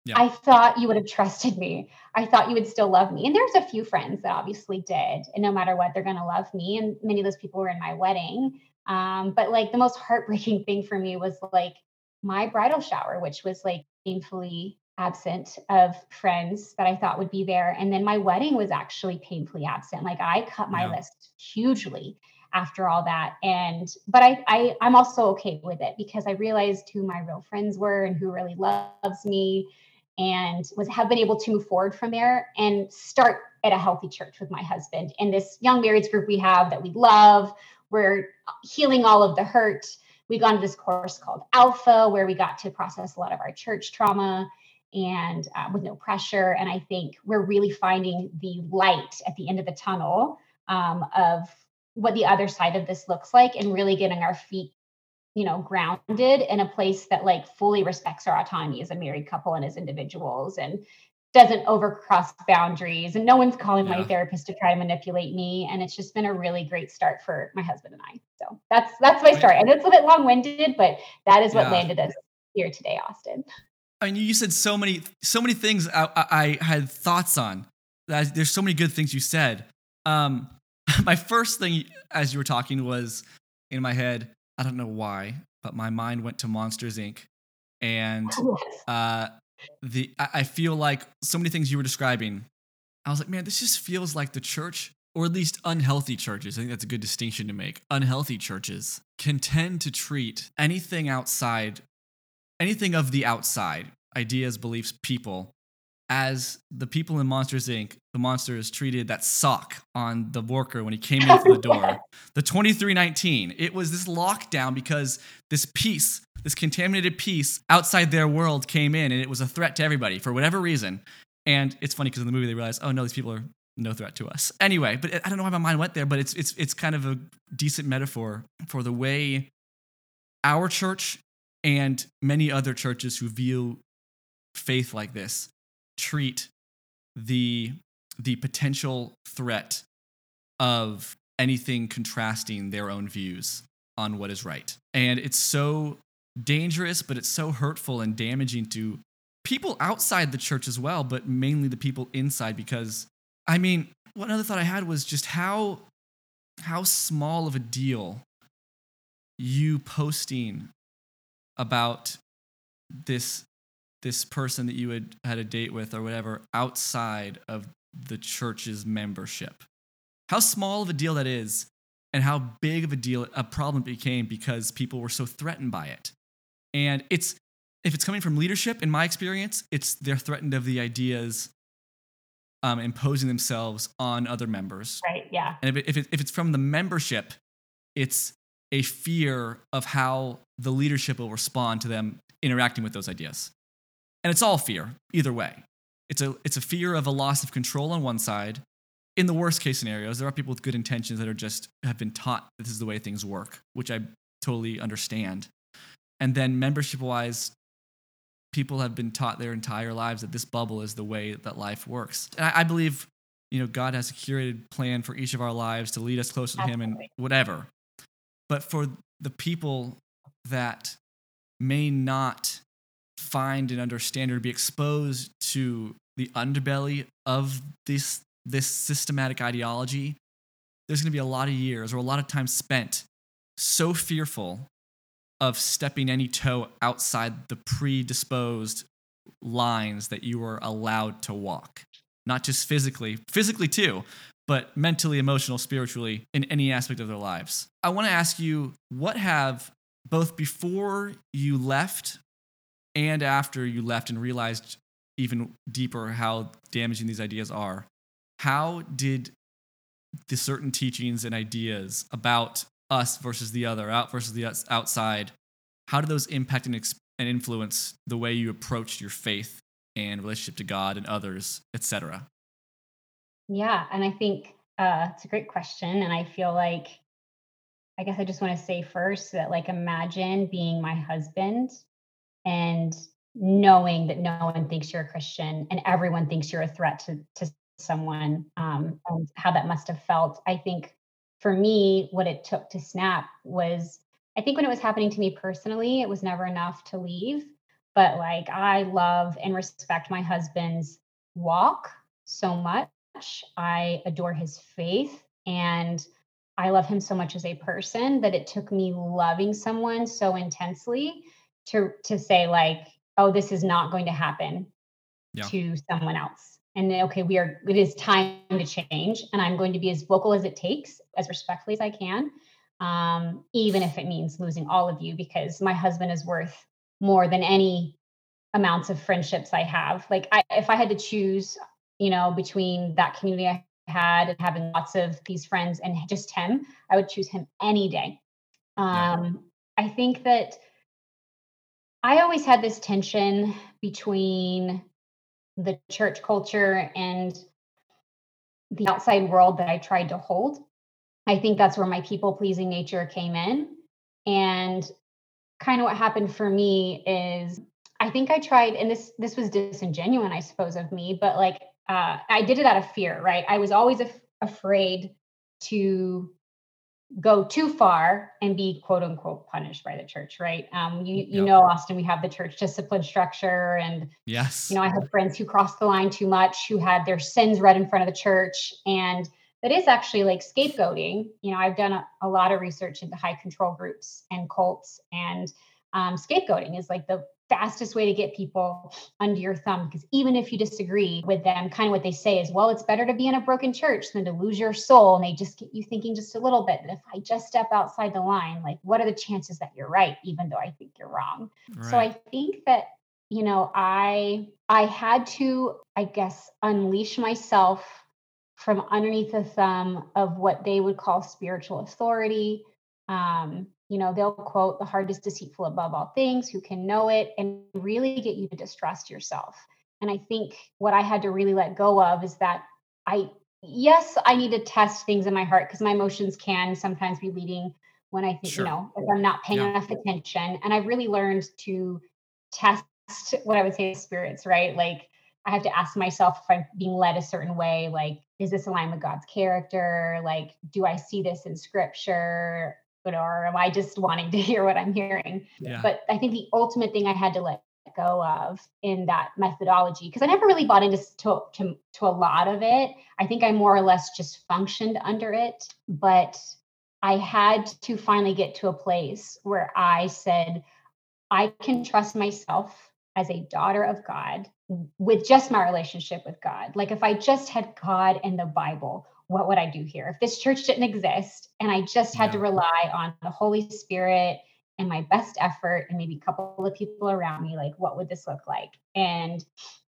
[SPEAKER 2] Yeah. I thought you would have trusted me. I thought you would still love me. And there's a few friends that obviously did. And no matter what, they're going to love me. And many of those people were in my wedding. Um, but like the most (laughs) heartbreaking thing for me was like my bridal shower, which was like painfully absent of friends that I thought would be there. And then my wedding was actually painfully absent. Like I cut my yeah. list hugely after all that. And but I, I I'm also okay with it because I realized who my real friends were and who really loves me and was have been able to move forward from there and start at a healthy church with my husband and this young marrieds group we have that we love. We're healing all of the hurt. We've gone to this course called Alpha, where we got to process a lot of our church trauma and uh, with no pressure. And I think we're really finding the light at the end of the tunnel um, of what the other side of this looks like and really getting our feet you know grounded in a place that like fully respects our autonomy as a married couple and as individuals and doesn't overcross boundaries and no one's calling yeah. my therapist to try to manipulate me and it's just been a really great start for my husband and I. So that's that's my story. And it's a bit long-winded, but that is what yeah. landed us here today, Austin.
[SPEAKER 1] I mean, you said so many, so many things I, I had thoughts on. There's so many good things you said. Um, (laughs) my first thing as you were talking was in my head. I don't know why, but my mind went to Monsters Inc. And (laughs) uh, the I feel like so many things you were describing. I was like, man, this just feels like the church, or at least unhealthy churches. I think that's a good distinction to make. Unhealthy churches can tend to treat anything outside, anything of the outside, ideas, beliefs, people, as the people in Monsters Inc., the monsters treated that sock on the worker when he came in through the (laughs) door. The 2319, it was this lockdown because this piece, this contaminated piece outside their world came in and it was a threat to everybody for whatever reason. And it's funny because in the movie they realize, oh no, these people are no threat to us. Anyway, but I don't know why my mind went there, but it's it's it's kind of a decent metaphor for the way our church and many other churches who view faith like this treat the the potential threat of anything contrasting their own views on what is right. And it's so dangerous, but it's so hurtful and damaging to people outside the church as well, but mainly the people inside because I mean, one other thought I had was just how how small of a deal you posting about this this person that you had had a date with or whatever outside of the church's membership. How small of a deal that is, and how big of a deal a problem became because people were so threatened by it. And it's if it's coming from leadership, in my experience, it's they're threatened of the ideas um, imposing themselves on other members.
[SPEAKER 2] Right. Yeah.
[SPEAKER 1] And if, it, if, it, if it's from the membership, it's a fear of how the leadership will respond to them interacting with those ideas. And it's all fear, either way. It's a, it's a fear of a loss of control on one side. In the worst case scenarios, there are people with good intentions that are just have been taught this is the way things work, which I totally understand. And then membership wise, people have been taught their entire lives that this bubble is the way that life works. And I, I believe, you know, God has a curated plan for each of our lives to lead us closer to Absolutely. Him and whatever. But for the people that may not find and understand or be exposed to the underbelly of this this systematic ideology there's going to be a lot of years or a lot of time spent so fearful of stepping any toe outside the predisposed lines that you are allowed to walk. Not just physically physically too but mentally emotional spiritually in any aspect of their lives. I want to ask you what have both before you left and after you left and realized even deeper how damaging these ideas are, how did the certain teachings and ideas about us versus the other, out versus the outside, how did those impact and, ex- and influence the way you approached your faith and relationship to God and others, etc.?
[SPEAKER 2] Yeah, and I think uh, it's a great question, and I feel like I guess I just want to say first that like imagine being my husband and knowing that no one thinks you're a Christian and everyone thinks you're a threat to, to someone um, and how that must have felt. I think for me, what it took to snap was I think when it was happening to me personally, it was never enough to leave. But like I love and respect my husband's walk so much. I adore his faith and I love him so much as a person that it took me loving someone so intensely to to say like oh this is not going to happen yeah. to someone else and then, okay we are it is time to change and i'm going to be as vocal as it takes as respectfully as i can um, even if it means losing all of you because my husband is worth more than any amounts of friendships i have like I, if i had to choose you know between that community i had and having lots of these friends and just him i would choose him any day um, yeah. i think that I always had this tension between the church culture and the outside world that I tried to hold. I think that's where my people pleasing nature came in. And kind of what happened for me is I think I tried, and this this was disingenuous, I suppose, of me, but like uh, I did it out of fear, right? I was always af- afraid to go too far and be quote unquote punished by the church, right? Um, you you know, Austin, we have the church discipline structure, and
[SPEAKER 1] yes,
[SPEAKER 2] you know, I have friends who crossed the line too much, who had their sins read in front of the church, and that is actually like scapegoating. You know, I've done a, a lot of research into high control groups and cults, and um, scapegoating is like the fastest way to get people under your thumb because even if you disagree with them kind of what they say is well it's better to be in a broken church than to lose your soul and they just get you thinking just a little bit that if i just step outside the line like what are the chances that you're right even though i think you're wrong right. so i think that you know i i had to i guess unleash myself from underneath the thumb of what they would call spiritual authority um, you know they'll quote the heart is deceitful above all things. Who can know it? and really get you to distrust yourself. And i think what i had to really let go of is that i yes i need to test things in my heart because my emotions can sometimes be leading when i think sure. you know if i'm not paying yeah. enough attention. And i've really learned to test what i would say spirits right? Like i have to ask myself if i'm being led a certain way like is this aligned with god's character? Like do i see this in scripture or am I just wanting to (laughs) hear what I'm hearing? Yeah. But I think the ultimate thing I had to let go of in that methodology because I never really bought into to, to, to a lot of it. I think I more or less just functioned under it, but I had to finally get to a place where I said, I can trust myself as a daughter of God with just my relationship with God. Like if I just had God and the Bible, what would I do here? If this church didn't exist and I just had yeah. to rely on the Holy Spirit and my best effort and maybe a couple of people around me, like what would this look like? And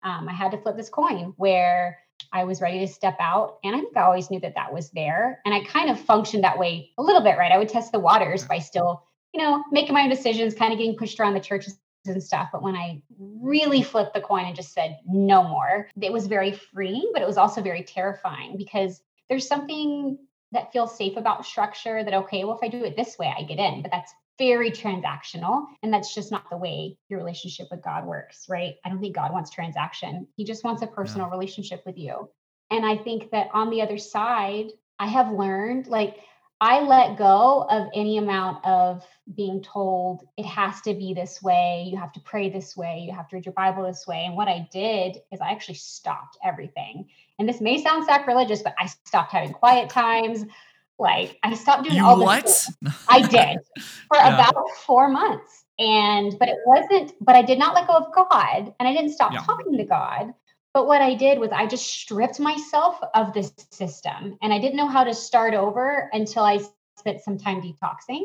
[SPEAKER 2] um, I had to flip this coin where I was ready to step out. And I think I always knew that that was there. And I kind of functioned that way a little bit, right? I would test the waters by still, you know, making my own decisions, kind of getting pushed around the churches and stuff. But when I really flipped the coin and just said no more, it was very freeing, but it was also very terrifying because there's something that feels safe about structure that okay well if i do it this way i get in but that's very transactional and that's just not the way your relationship with god works right? I don't think god wants transaction. He just wants a personal yeah. relationship with you. And i think that on the other side i have learned like I let go of any amount of being told it has to be this way, you have to pray this way, you have to read your Bible this way. And what I did is I actually stopped everything. And this may sound sacrilegious, but I stopped having quiet times. Like I stopped doing
[SPEAKER 1] you
[SPEAKER 2] all
[SPEAKER 1] this.
[SPEAKER 2] What? I did (laughs) for yeah. about four months. And but it wasn't, but I did not let go of God and I didn't stop yeah. talking to God. But what I did was I just stripped myself of this system and I didn't know how to start over until I spent some time detoxing.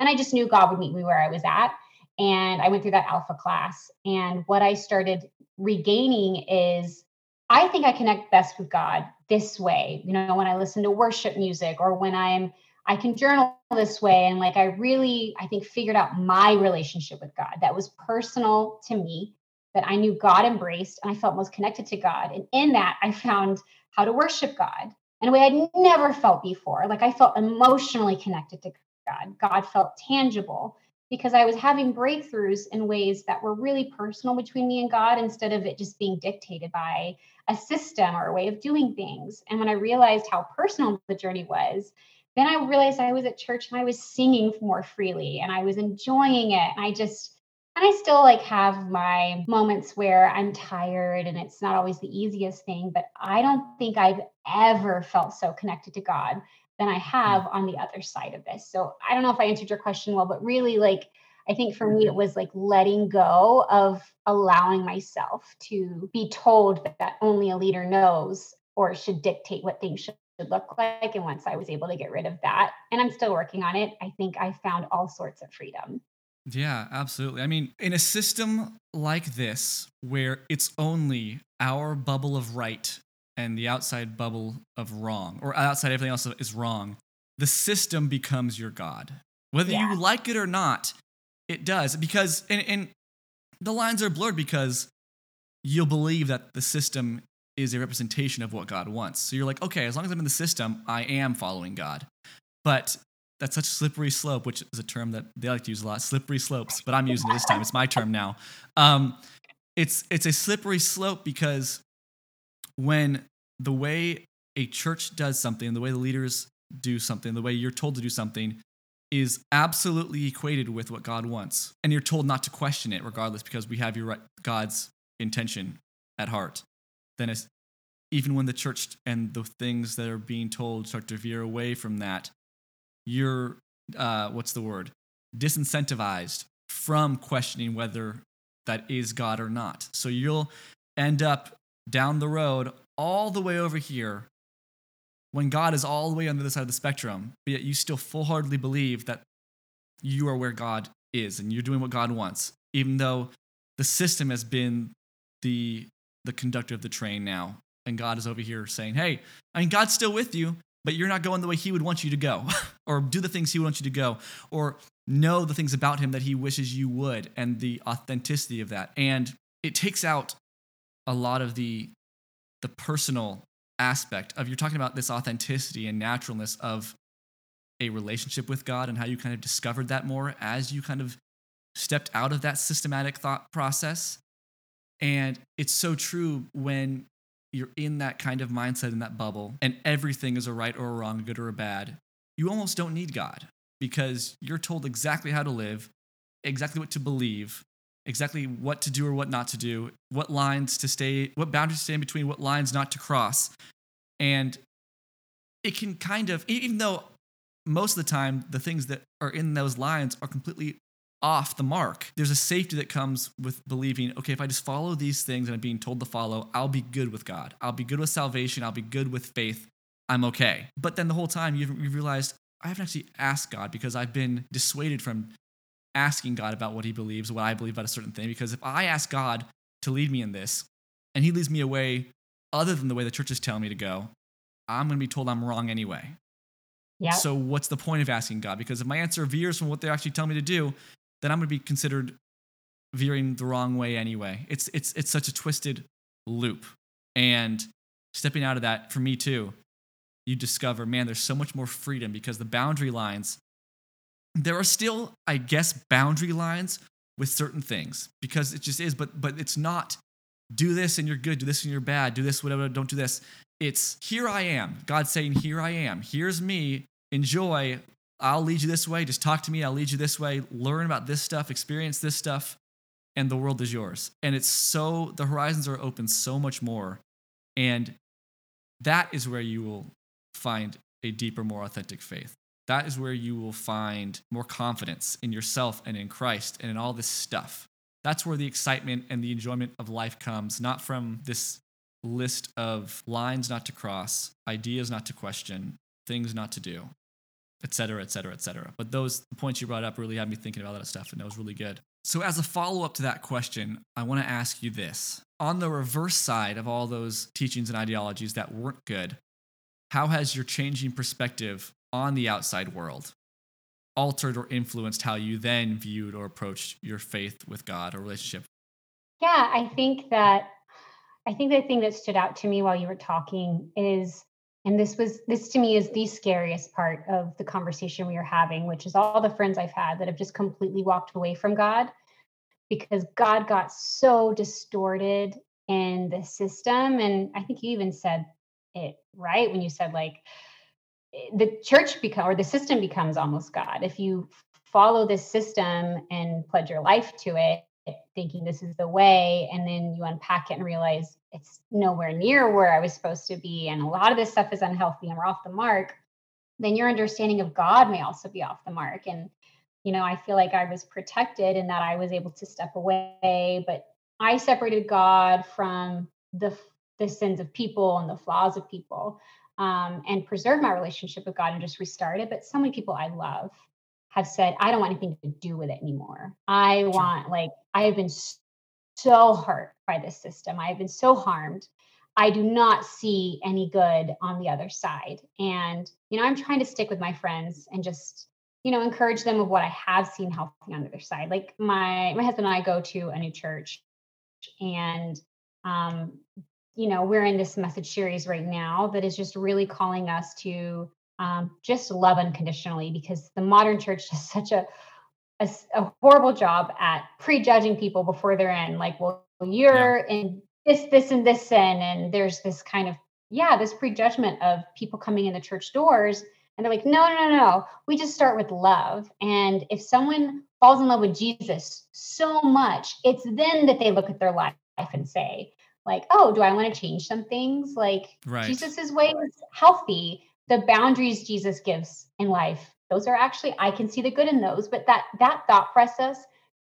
[SPEAKER 2] And I just knew God would meet me where I was at. And I went through that alpha class. And what I started regaining is I think I connect best with God this way. You know, when I listen to worship music or when I'm I can journal this way and like I really I think figured out my relationship with God that was personal to me that I knew God embraced and I felt most connected to God. And in that, I found how to worship God in a way I'd never felt before. Like I felt emotionally connected to God. God felt tangible because I was having breakthroughs in ways that were really personal between me and God instead of it just being dictated by a system or a way of doing things. And when I realized how personal the journey was, then I realized I was at church and I was singing more freely and I was enjoying it. And I just, and I still like have my moments where I'm tired and it's not always the easiest thing, but I don't think I've ever felt so connected to God than I mm. have on the other side of this. So I don't know if I answered your question well, but really like I think for me it was like letting go of allowing myself to be told that only a leader knows or should dictate what things should look like. And once I was able to get rid of that, and I'm still working on it, I think I found all sorts of freedom.
[SPEAKER 1] Yeah, absolutely. I mean, in a system like this, where it's only our bubble of right and the outside bubble of wrong, or outside everything else is wrong, the system becomes your God. Whether yeah. you like it or not, it does. Because, and, and the lines are blurred because you'll believe that the system is a representation of what God wants. So you're like, okay, as long as I'm in the system, I am following God. But that's such a slippery slope, which is a term that they like to use a lot, slippery slopes, but I'm using it this time. It's my term now. Um, it's it's a slippery slope because when the way a church does something, the way the leaders do something, the way you're told to do something, is absolutely equated with what God wants. And you're told not to question it regardless because we have your right, God's intention at heart. Then it's even when the church and the things that are being told start to veer away from that, you're uh, what's the word? Disincentivized from questioning whether that is God or not. So you'll end up down the road all the way over here when God is all the way on the other side of the spectrum, but yet you still full heartedly believe that you are where God is and you're doing what God wants, even though the system has been the the conductor of the train now. And God is over here saying, Hey, I mean, God's still with you, but you're not going the way He would want you to go, (laughs) or do the things He would want you to go, or know the things about Him that He wishes you would, and the authenticity of that. And it takes out a lot of the the personal aspect of you're talking about this authenticity and naturalness of a relationship with God and how you kind of discovered that more as you kind of stepped out of that systematic thought process. And it's so true when you're in that kind of mindset in that bubble and everything is a right or a wrong, a good or a bad. You almost don't need God because you're told exactly how to live, exactly what to believe, exactly what to do or what not to do, what lines to stay, what boundaries to stay in between, what lines not to cross. And it can kind of, even though most of the time the things that are in those lines are completely off the mark, there's a safety that comes with believing, okay, if I just follow these things and I'm being told to follow, I'll be good with God. I'll be good with salvation. I'll be good with faith. I'm okay. But then the whole time you've, you've realized, I haven't actually asked God because I've been dissuaded from asking God about what he believes, what I believe about a certain thing. Because if I ask God to lead me in this and he leads me away other than the way the church is telling me to go, I'm going to be told I'm wrong anyway. Yeah. So what's the point of asking God? Because if my answer veers from what they're actually telling me to do, then I'm going to be considered veering the wrong way anyway. It's it's it's such a twisted loop. And stepping out of that for me too, you discover, man, there's so much more freedom because the boundary lines there are still, I guess, boundary lines with certain things because it just is, but but it's not do this and you're good, do this and you're bad, do this, whatever, don't do this. It's here I am. God saying, Here I am. Here's me. Enjoy. I'll lead you this way. Just talk to me. I'll lead you this way. Learn about this stuff, experience this stuff, and the world is yours. And it's so, the horizons are open so much more. And that is where you will find a deeper, more authentic faith that is where you will find more confidence in yourself and in Christ and in all this stuff. That's where the excitement and the enjoyment of life comes, not from this list of lines not to cross, ideas not to question, things not to do, et cetera, et cetera, et cetera. But those points you brought up really had me thinking about that stuff, and that was really good. So, as a follow up to that question, I want to ask you this. On the reverse side of all those teachings and ideologies that weren't good, how has your changing perspective on the outside world altered or influenced how you then viewed or approached your faith with God or relationship?
[SPEAKER 2] Yeah, I think that I think the thing that stood out to me while you were talking is and this was this to me is the scariest part of the conversation we are having, which is all the friends I've had that have just completely walked away from God because God got so distorted in the system and I think you even said it right when you said like the church become or the system becomes almost God. If you follow this system and pledge your life to it, thinking this is the way, and then you unpack it and realize it's nowhere near where I was supposed to be, and a lot of this stuff is unhealthy and we're off the mark, then your understanding of God may also be off the mark. And you know, I feel like I was protected in that I was able to step away, but I separated God from the the sins of people and the flaws of people um, and preserve my relationship with God and just restart it. But so many people I love have said, I don't want anything to do with it anymore. I want, like, I have been so hurt by this system. I have been so harmed. I do not see any good on the other side. And, you know, I'm trying to stick with my friends and just, you know, encourage them of what I have seen healthy on the other side. Like my my husband and I go to a new church and um you know, we're in this message series right now that is just really calling us to um, just love unconditionally because the modern church (laughs) does such a, a, a horrible job at prejudging people before they're in. Like, well, you're yeah. in this, this, and this sin. And there's this kind of, yeah, this prejudgment of people coming in the church doors And they're like, no, no, no, no. We just start with love. And if someone falls in love with Jesus so much, it's then that they look at their life and say, like, oh, do I want to change some things? Like right. Jesus's way is healthy. The boundaries Jesus gives in life, those are actually, I can see the good in those, but that that thought process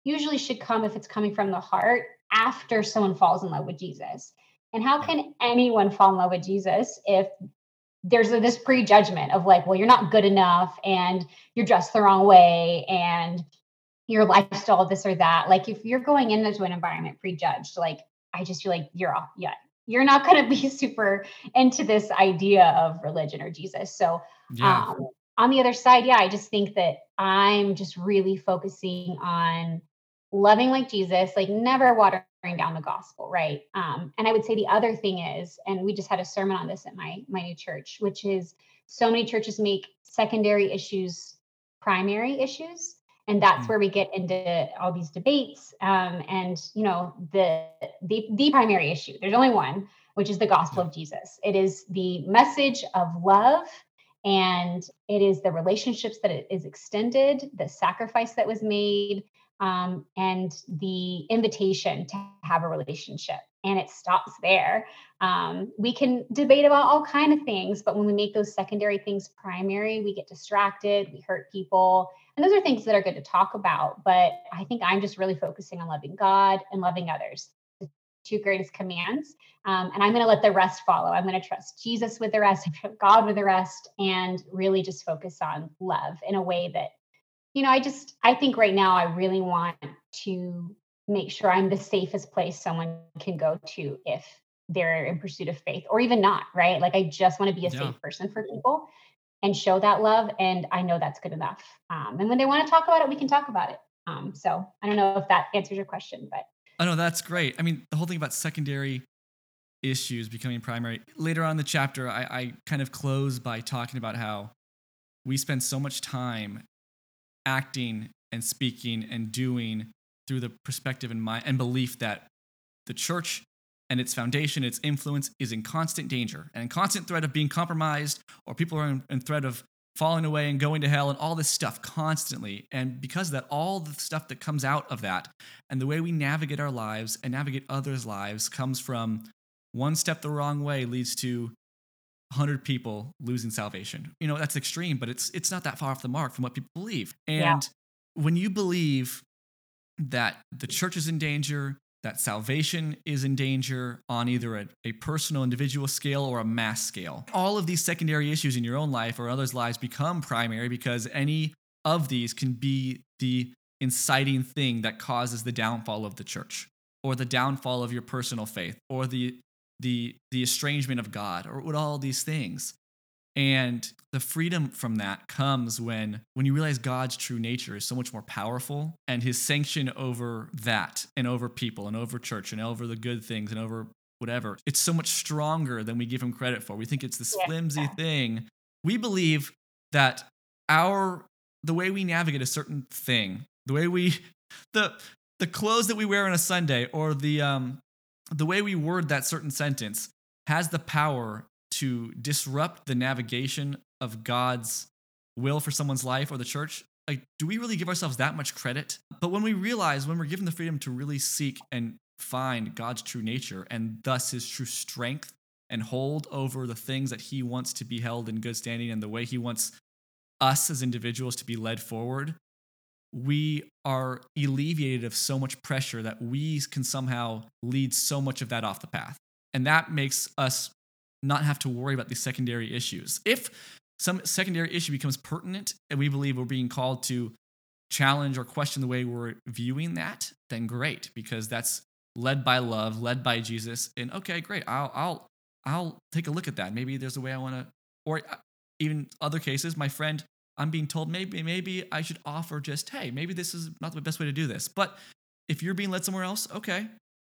[SPEAKER 2] usually should come if it's coming from the heart after someone falls in love with Jesus. And how can anyone fall in love with Jesus if there's a, this prejudgment of like, well, you're not good enough and you're dressed the wrong way and your lifestyle, this or that. Like if you're going into an environment prejudged, like I just feel like you're off. Yeah, you're not going to be (laughs) super into this idea of religion or Jesus. So, yeah. um, on the other side, yeah, I just think that I'm just really focusing on loving like Jesus, like never watering down the gospel, right? Um, and I would say the other thing is, and we just had a sermon on this at my my new church, which is so many churches make secondary issues primary issues and that's mm. where we get into all these debates um, and you know the, the the primary issue there's only one which is the gospel of jesus it is the message of love and it is the relationships that it is extended the sacrifice that was made um, and the invitation to have a relationship. And it stops there. Um, we can debate about all kind of things but when we make those secondary things primary we get distracted we hurt people. And those are things that are good to talk about but i think i'm just really focusing on loving god and loving others. the two greatest commands um, and i'm going to let the rest follow i'm going to trust jesus with the rest (laughs) god with the rest and really just focus on love in a way that you know i just i think right now i really want to make sure i'm the safest place someone can go to if they're in pursuit of faith or even not right like i just want to be a yeah. safe person for people and show that love. And I know that's good enough. Um, and when they want to talk about it, we can talk about it. Um, so I don't know if that answers your question, but.
[SPEAKER 1] I no, that's great. I mean, the whole thing about secondary issues becoming primary. Later on in the chapter, I, I kind of close by talking about how we spend so much time acting and speaking and doing through the perspective and mind and belief that the church and its foundation, its influence is in constant danger and in constant threat of being compromised, or people are in, in threat of falling away and going to hell and all this stuff constantly. And because of that, all the stuff that comes out of that and the way we navigate our lives and navigate others' lives comes from one step the wrong way leads to 100 people losing salvation. You know, that's extreme, but it's it's not that far off the mark from what people believe. And yeah. when you believe that the church is in danger, that salvation is in danger on either a, a, personal individual scale or a mass scale. All of these secondary issues in your own life or others' lives become primary because any of these can be the inciting thing that causes the downfall of the church or the downfall of your personal faith or the the the estrangement of God or what all these things. And the freedom from that comes when when you realize God's true nature is so much more powerful and his sanction over that and over people and over church and over the good things and over whatever. It's so much stronger than we give him credit for. We think it's this flimsy thing. We believe that our the way we navigate a certain thing, the way we (laughs) the the clothes that we wear on a Sunday or the um the way we word that certain sentence has the power to disrupt the navigation of God's will for someone's life or the church, like, do we really give ourselves that much credit? But when we realize, when we're given the freedom to really seek and find God's true nature and thus his true strength and hold over the things that he wants to be held in good standing and the way he wants us as individuals to be led forward, we are alleviated of so much pressure that we can somehow lead so much of that off the path. And that makes us not have to worry about these secondary issues. If some secondary issue becomes pertinent and we believe we're being called to challenge or question the way we're viewing that, then great, because that's led by love, led by Jesus. And okay, great. I'll I'll I'll take a look at that. Maybe there's a way I want to or uh, even other cases, my friend, I'm being told maybe maybe I should offer just, hey, maybe this is not the best way to do this. But if you're being led somewhere else, okay,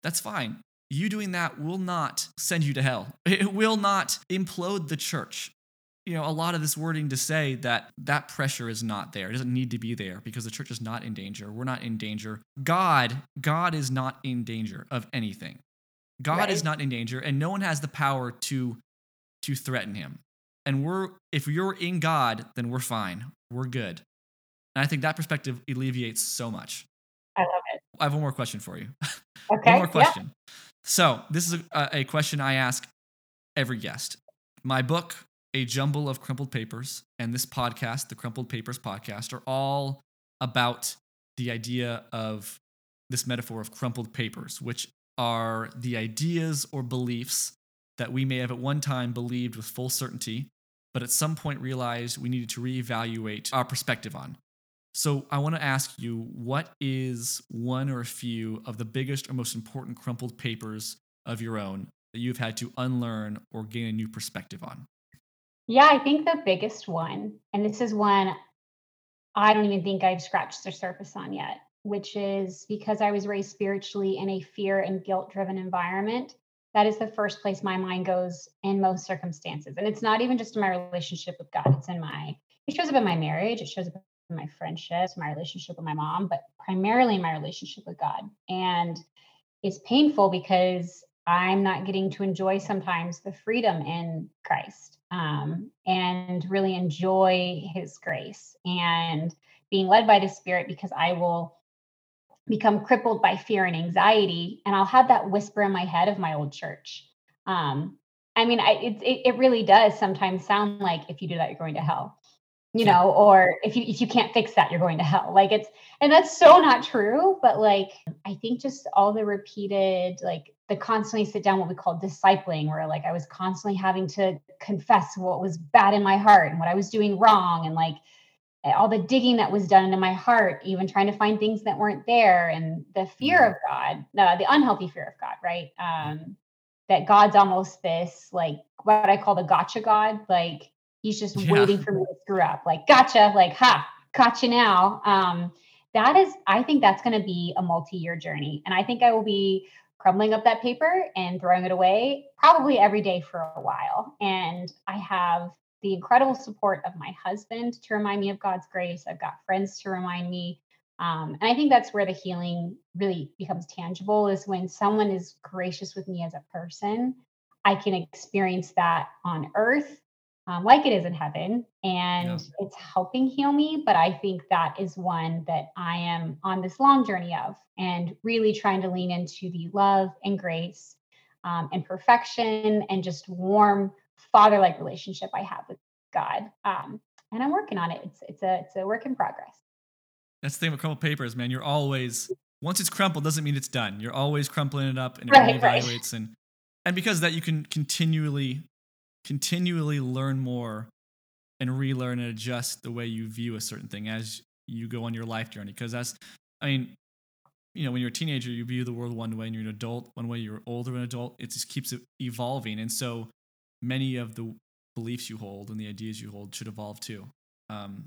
[SPEAKER 1] that's fine you doing that will not send you to hell. It will not implode the church. You know, a lot of this wording to say that that pressure is not there. It doesn't need to be there because the church is not in danger. We're not in danger. God, God is not in danger of anything. God right. is not in danger and no one has the power to to threaten him. and we're if you're in God, then we're fine. We're good. And I think that perspective alleviates so much.
[SPEAKER 2] I love it.
[SPEAKER 1] I have one more question for you. (laughs)
[SPEAKER 2] Okay.
[SPEAKER 1] one more question. Yeah. So this is a, a question I ask every guest. My book, A Jumble of Crumpled Papers, and this podcast, the Crumpled Papers podcast, are all about the idea of this metaphor of crumpled papers, which are the ideas or beliefs that we may have at one time believed with full certainty, but at some point realized we needed to reevaluate our perspective on. So I want to ask you what is one or a few of the biggest or most important crumpled papers of your own that you've had to unlearn or gain a new perspective on?
[SPEAKER 2] Yeah, I think the biggest one, and this is one I don't even think I've scratched the surface on yet, which is because I was raised spiritually in a fear and guilt driven environment. That is the first place my mind goes in most circumstances. And it's not even just in my relationship with God, it's in my, it shows up in my marriage, it shows up my friendships, my relationship with my mom, but primarily my relationship with God. And it's painful because I'm not getting to enjoy sometimes the freedom in Christ um, and really enjoy His grace and being led by the Spirit because I will become crippled by fear and anxiety. And I'll have that whisper in my head of my old church. Um, I mean, I, it, it, it really does sometimes sound like if you do that, you're going to hell you know or if you if you can't fix that you're going to hell. Like it's and that's so not true but like i think just all the repeated like the constantly sit down what we call discipling where like i was constantly having to confess what was bad in my heart and what i was doing wrong and like all the digging that was done into my heart even trying to find things that weren't there and the fear mm-hmm. of god the, the unhealthy fear of god right? Um that god's almost this like what i call the gotcha god like He's just yeah. waiting for me to screw up. Like, gotcha, like, ha, gotcha now. Um, that is, I think that's going to be a multi year journey. And I think I will be crumbling up that paper and throwing it away probably every day for a while. And I have the incredible support of my husband to remind me of God's grace. I've got friends to remind me. Um, and I think that's where the healing really becomes tangible is when someone is gracious with me as a person. I can experience that on earth um, like it is in heaven and it's helping heal me but i think that is one that i am on this long journey of and really trying to lean into the love and grace um, and perfection and just warm father-like relationship i have with god um, and i'm working on it. It's, it's a it's a work in progress.
[SPEAKER 1] That's the thing with crumpled papers. Man you're always once it's crumpled doesn't mean it's done. You're always crumpling it up and it
[SPEAKER 2] right, (laughs)
[SPEAKER 1] reevaluates right. and and because that you can continually continually learn more and relearn and adjust the way you view a certain thing as you go on your life journey. Because that's, I mean, you know, when you're a teenager, you view the world one way, and you're an adult one way. You're older an adult. It just keeps evolving, and so many of the beliefs you hold and the ideas you hold should evolve too. Um,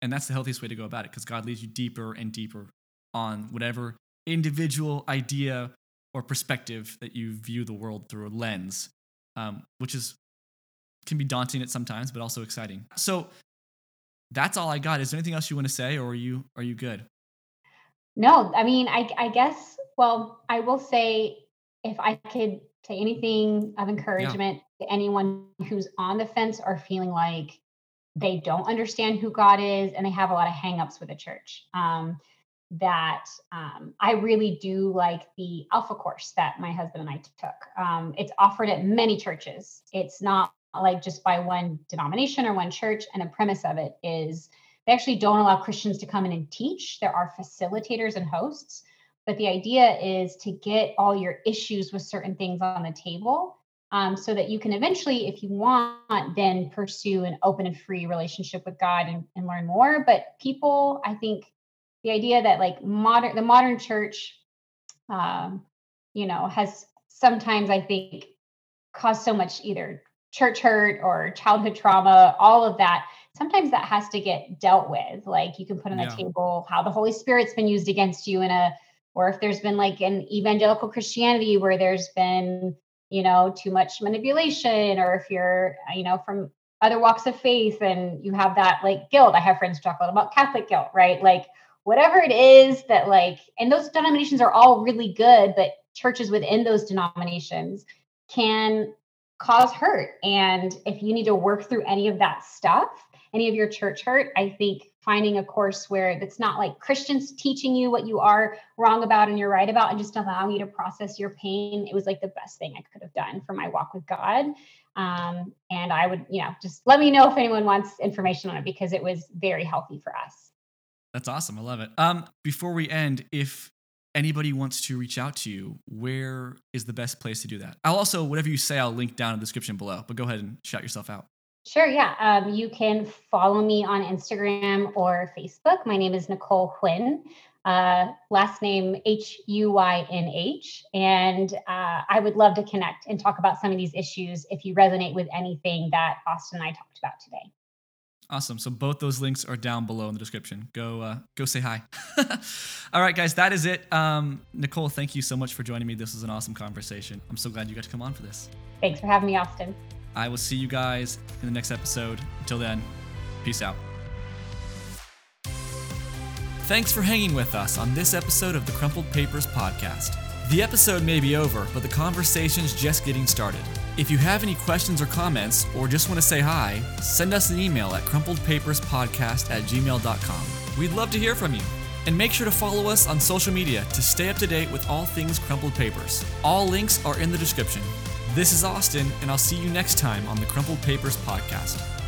[SPEAKER 1] and that's the healthiest way to go about it, because God leads you deeper and deeper on whatever individual idea or perspective that you view the world through a lens, um, which is can be daunting at sometimes, but also exciting. So that's all I got. Is there anything else you want to say, or are you are you good?
[SPEAKER 2] No, I mean, I I guess. Well, I will say if I could say anything of encouragement yeah. to anyone who's on the fence or feeling like they don't understand who God is and they have a lot of hangups with the church. Um, that um, I really do like the Alpha course that my husband and I took. Um, it's offered at many churches. It's not like just by one denomination or one church. And a premise of it is they actually don't allow Christians to come in and teach. There are facilitators and hosts. But the idea is to get all your issues with certain things on the table um, so that you can eventually, if you want, then pursue an open and free relationship with God and, and learn more. But people, I think the idea that like modern, the modern church, um, you know, has sometimes, I think, caused so much either church hurt or childhood trauma, all of that, sometimes that has to get dealt with. Like you can put on the table how the Holy Spirit's been used against you in a, or if there's been like an evangelical Christianity where there's been, you know, too much manipulation, or if you're, you know, from other walks of faith and you have that like guilt. I have friends talk a lot about Catholic guilt, right? Like whatever it is that like, and those denominations are all really good, but churches within those denominations can cause hurt. And if you need to work through any of that stuff, any of your church hurt, I think finding a course where it's not like Christians teaching you what you are wrong about and you're right about and just allowing you to process your pain, it was like the best thing I could have done for my walk with God. Um, and I would, you know, just let me know if anyone wants information on it because it was very healthy for us.
[SPEAKER 1] That's awesome. I love it. Um, before we end, if anybody wants to reach out to you, where is the best place to do that? I'll also, whatever you say, I'll link down in the description below, but go ahead and shout yourself out.
[SPEAKER 2] Sure, yeah. Um, you can follow me on Instagram or Facebook. My name is Nicole Huynh, uh, last name H U Y N H. And uh, I would love to connect and talk about some of these issues if you resonate with anything that Austin and I talked about today.
[SPEAKER 1] Awesome. So both those links are down below in the description. Go uh, go say hi. (laughs) All right, guys, that is it. Um, Nicole, thank you so much for joining me. This was an awesome conversation. I'm so glad you got to come on for this.
[SPEAKER 2] Thanks for having me, Austin.
[SPEAKER 1] I will see you guys in the next episode. Until then, peace out. Thanks for hanging with us on this episode of the Crumpled Papers podcast. The episode may be over, but the conversation's just getting started. If you have any questions or comments, or just want to say hi, send us an email at crumpledpaperspodcast at gmail.com. We'd love to hear from you. And make sure to follow us on social media to stay up to date with all things Crumpled Papers. All links are in the description. This is Austin, and I'll see you next time on the Crumpled Papers podcast.